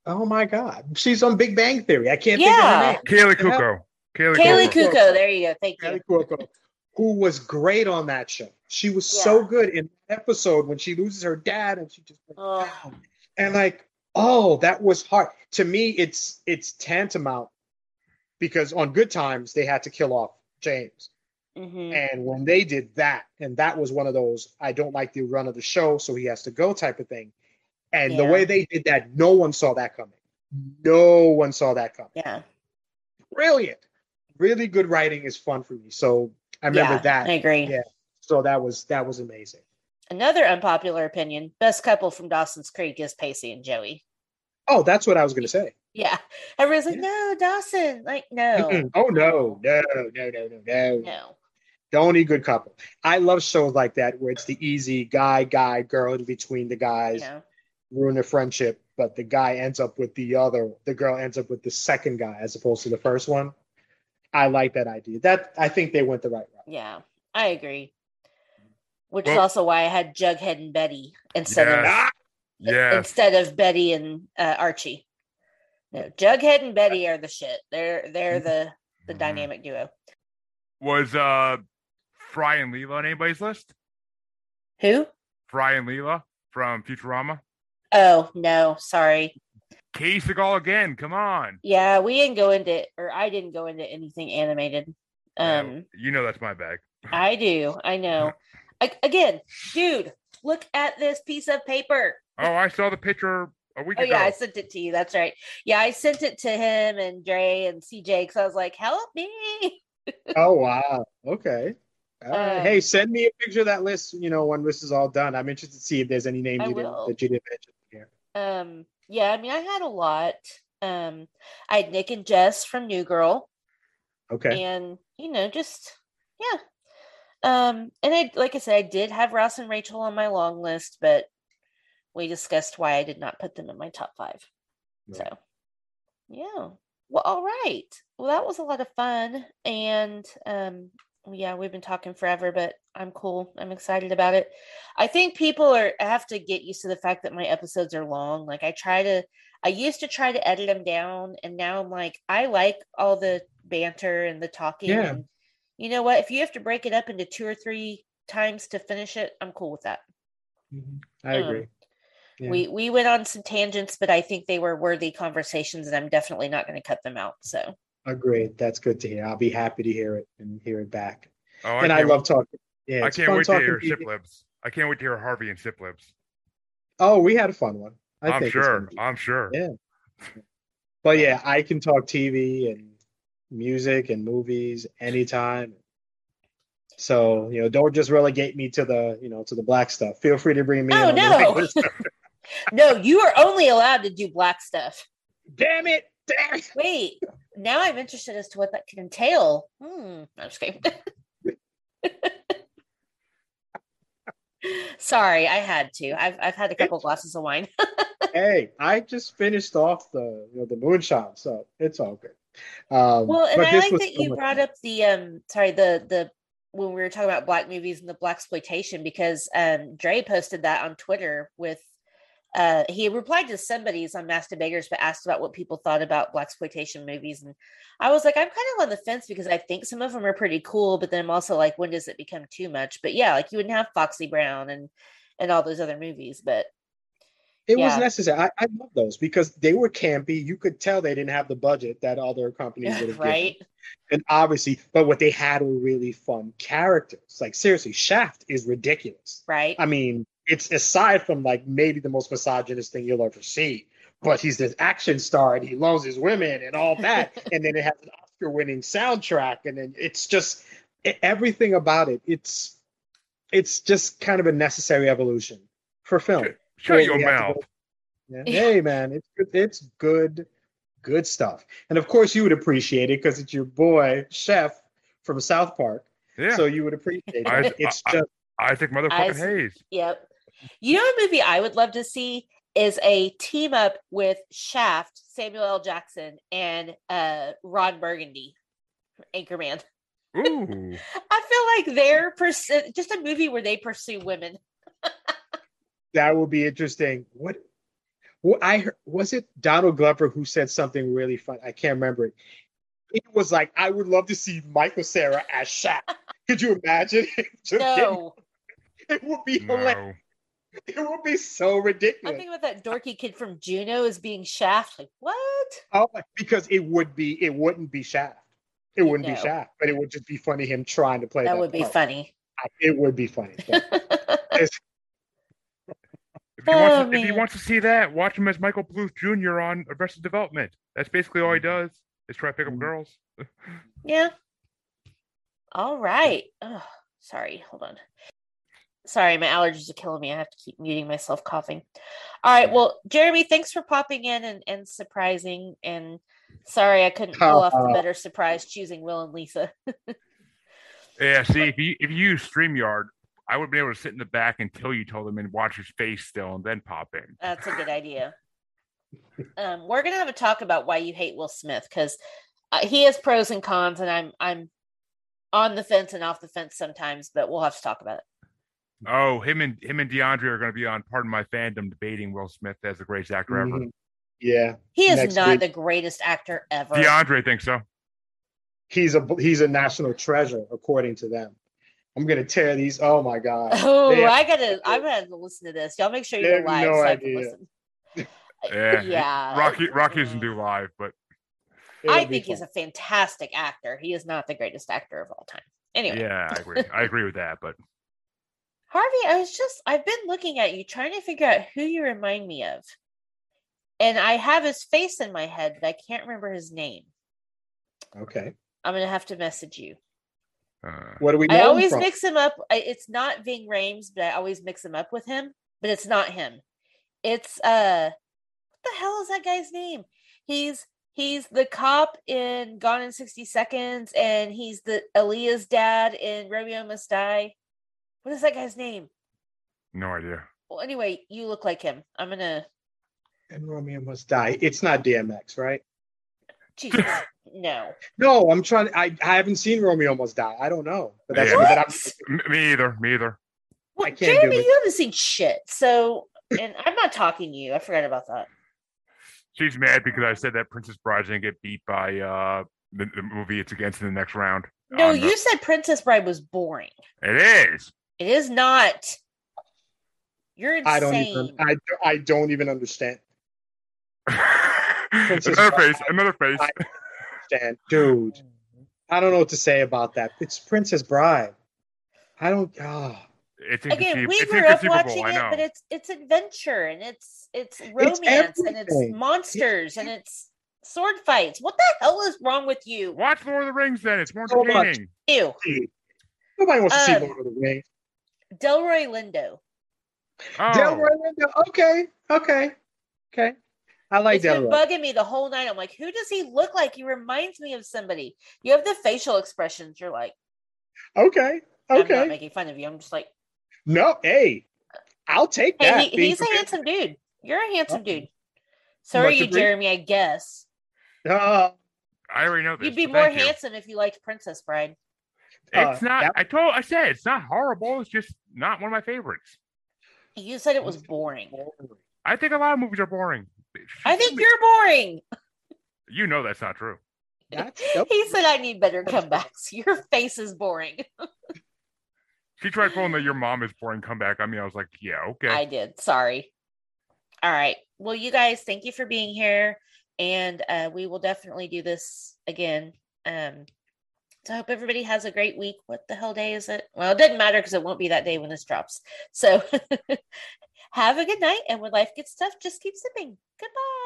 Oh my God, she's on Big Bang Theory. I can't Yeah. think of her name. Kaley Cuoco. Kaylee, Kaley Cuoco. Kuko. There you go. Thank Kelly you. Cuoco, who was great on that show. She was so good in that episode when she loses her dad and she just breaks Oh. down. And like, oh, that was hard. To me, it's it's tantamount because on Good Times they had to kill off James. Hmm And when they did that, and that was one of those, I don't like the run of the show, so he has to go type of thing. And the way they did that, no one saw that coming. No one saw that coming. Yeah. Brilliant. Really good writing is fun for me. So I remember yeah, that. I agree. Yeah. So that was that was amazing. Another unpopular opinion: best couple from Dawson's Creek is Pacey and Joey. Oh, that's what I was gonna say. Yeah, everyone's like, Yeah. "No, Dawson." Like, no, Mm-mm. Oh no, no, no, no, no, no. no. The only good couple. I love shows like that where it's the easy guy, guy, girl in between the guys. No. ruin the friendship, but the guy ends up with the other, the girl ends up with the second guy as opposed to the first one. I like that idea. That I think they went the right route. Yeah, I agree. Which is also why I had Jughead and Betty instead Yeah. Of Yeah. instead of Betty and uh, Archie. No, Jughead and Betty are the shit. They're they're the the Mhm. dynamic duo. Was uh Fry and Leela on anybody's list? Who? Fry and Leela from Futurama? Oh no, sorry. Katey Sagal again. Come on. Yeah, we didn't go into or I didn't go into anything animated. Yeah, Um, you know that's my bag. I do. I know. I, again, dude, look at this piece of paper. Oh, I saw the picture a week Oh ago. yeah, I sent it to you. That's right. Yeah, I sent it to him and Dre and CJ because I was like, "Help me!" Oh wow. Okay. Right. Um, hey, send me a picture of that list. You know, when this is all done, I'm interested to see if there's any names you didn't, that you didn't mention here. Um, yeah, I mean, I had a lot. Um, I had Nick and Jess from New Girl, Okay. and you know, just yeah. Um, and I, like I said, I did have Ross and Rachel on my long list, but we discussed why I did not put them in my top five. Right. So, yeah. Well, all right. Well, that was a lot of fun, and um, yeah, we've been talking forever, but I'm cool. I'm excited about it. I think people are have to get used to the fact that my episodes are long. Like I try to I used to try to edit them down and now I'm like I like all the banter and the talking Yeah. and you know what? If you have to break it up into two or three times to finish it, I'm cool with that. I Um, agree. Yeah. We we went on some tangents, but I think they were worthy conversations and I'm definitely not going to cut them out. So Agreed. That's good to hear. I'll be happy to hear it and hear it back. Oh, and I can't- love talking. Yeah, I can't wait to hear to you. I can't wait to hear Harvey and Sip Libs. Oh, we had a fun one. I I'm think sure. I'm sure. Yeah. But yeah, uh, I can talk TV and music and movies anytime. So you know, don't just relegate me to the you know to the black stuff. Feel free to bring me. Oh, in no. no, you are only allowed to do black stuff. Damn it! Wait, now I'm interested as to what that can entail. Hmm, I'm just kidding. Sorry, I had to. I've I've had a couple glasses of wine. Hey, I just finished off the you know the moonshine, so it's all good. Um, well, and I like that you brought up the um sorry, the the when we were talking about black movies and the black exploitation because um Dre posted that on Twitter with uh he replied to somebody's on Masturbators but asked about what people thought about black exploitation movies and I was like I'm kind of on the fence because I think some of them are pretty cool but then I'm also like when does it become too much but yeah like you wouldn't have Foxy Brown and and all those other movies but It was Yeah. necessary. I, I love those because they were campy. You could tell they didn't have the budget that other companies would have given. right And obviously, but what they had were really fun characters. Like seriously, Shaft is ridiculous. right I mean, it's aside from like maybe the most misogynist thing you'll ever see, but he's this action star and he loves his women and all that. and then it has an Oscar winning soundtrack. And then it's just e- everything about it. It's it's just kind of a necessary evolution for film. Shut Well, your we have to mouth. Yeah. Yeah. Hey man, it's good. It's good, good stuff. And of course, you would appreciate it because it's your boy Chef from South Park. Yeah. So you would appreciate I- it. It's I- just I, Isaac motherfucking Isaac- Hayes. Yep. You know, a movie I would love to see is a team up with Shaft, Samuel L. Jackson, and uh, Ron Burgundy, Anchorman. Ooh. I feel like they're pers- just a movie where they pursue women. that would be interesting. What? What I heard, was it Donald Glover who said something really fun. I can't remember it. It was like I would love to see Michael Cera as Shaft. Could you imagine? Just No, it would be hilarious. No. It would be so ridiculous. I'm thinking about that dorky kid from Juno as being Shaft. Like, what? Oh, because it would be, it wouldn't be Shaft. It wouldn't No. be Shaft, but it would just be funny him trying to play that. That would be part. funny. It would be funny. If he, wants Oh, to, if he man. wants to see that, watch him as Michael Bluth Jr. on Arrested Development. That's basically all he Mm-hmm. does is try to pick up Mhm. girls. Yeah. All right. Oh, sorry. Hold on. Sorry, my allergies are killing me. I have to keep muting myself coughing. All right. Well, Jeremy, thanks for popping in and, and surprising. And sorry I couldn't pull off the Uh, better surprise choosing Will and Lisa. Yeah, see, if you if you use StreamYard, I would be able to sit in the back until you told him and watch his face still and then pop in. That's a good idea. Um, we're gonna have a talk about why you hate Will Smith because uh, he has pros and cons, and I'm I'm on the fence and off the fence sometimes, but we'll have to talk about it. Oh, him and him and DeAndre are going to be on Pardon My Fandom debating Will Smith as the greatest actor ever. Mhm. Yeah, He is Next not week. the greatest actor ever. DeAndre thinks so. he's a he's a national treasure according to them. I'm gonna tear these. Oh my god! Oh, have- I gotta, I'm gonna listen to this. Y'all make sure you They go have live no so I can idea. listen. Yeah, yeah. Rocky Rocky doesn't do live, but It'll I be think he's a fantastic actor. He is not the greatest actor of all time. Anyway, yeah, I agree. I agree with that. But Harvey, I was just, I've been looking at you trying to figure out who you remind me of. And I have his face in my head, but I can't remember his name. okay. I'm going to have to message you. uh, What do we know I always from? mix him up. I- It's not Ving Rhames, but I always mix him up with him. But it's not him. It's uh, what the hell is that guy's name? He's he's the cop in Gone in sixty seconds, and he's the Aaliyah's dad in Romeo Must Die. What is that guy's name? no idea. Well, anyway, you look like him. I'm gonna. And Romeo must die. It's not DMX, right? Jesus, no. No, I'm trying. I, I haven't seen Romeo Must Die. I don't know, but that's Yeah. but me either. Me either. Well, I can't do Jeremy, it. you haven't seen shit. So, and I'm not talking to you. I forgot about that. She's mad because I said that Princess Bride's gonna get beat by uh the, the movie it's against in the next round. No, On the- you said Princess Bride was boring. It is. It is not. You're insane. I don't even. I, I don't even understand. Princess another Bride. face. Another face. I- Understand, dude. I don't know what to say about that. It's Princess Bride. I don't. ah. It's Again, we it's grew up watching it, but it's it's adventure and it's it's romance and it's everything. monsters and it's sword fights. What the hell is wrong with you? Watch Lord of the Rings then. It's more So much. entertaining. Ew. Nobody wants to see Um, Lord of the Rings. Delroy Lindo. Oh, Delroy Lindo. Okay, okay, okay. I like It's been bugging me the whole night. I'm like, who does he look like? He reminds me of somebody. You have the facial expressions. You're like, Okay, okay. I'm not okay. making fun of you. I'm just like, No, hey, I'll take that. hey, he, being he's a handsome dude. You're a handsome Oh. dude. So are you, agree. Jeremy? I guess Uh, I already know this. you'd be more thank you. handsome if you liked Princess Bride. It's Uh, not. that- I told. I said it's not horrible. It's just not one of my favorites. You said it was boring. I think a lot of movies are boring. I think you're boring. You know that's not true. That's- yep. He said I need better comebacks. Your face is boring. She tried pulling the "your mom is boring" comeback on me. I was like, yeah, okay. I did. Sorry. All right. Well, you guys, thank you for being here. And uh, we will definitely do this again. Um, so I hope everybody has a great week. What the hell day is it? Well, it doesn't matter because it won't be that day when this drops. So have a good night. And when life gets tough, just keep sipping. Goodbye.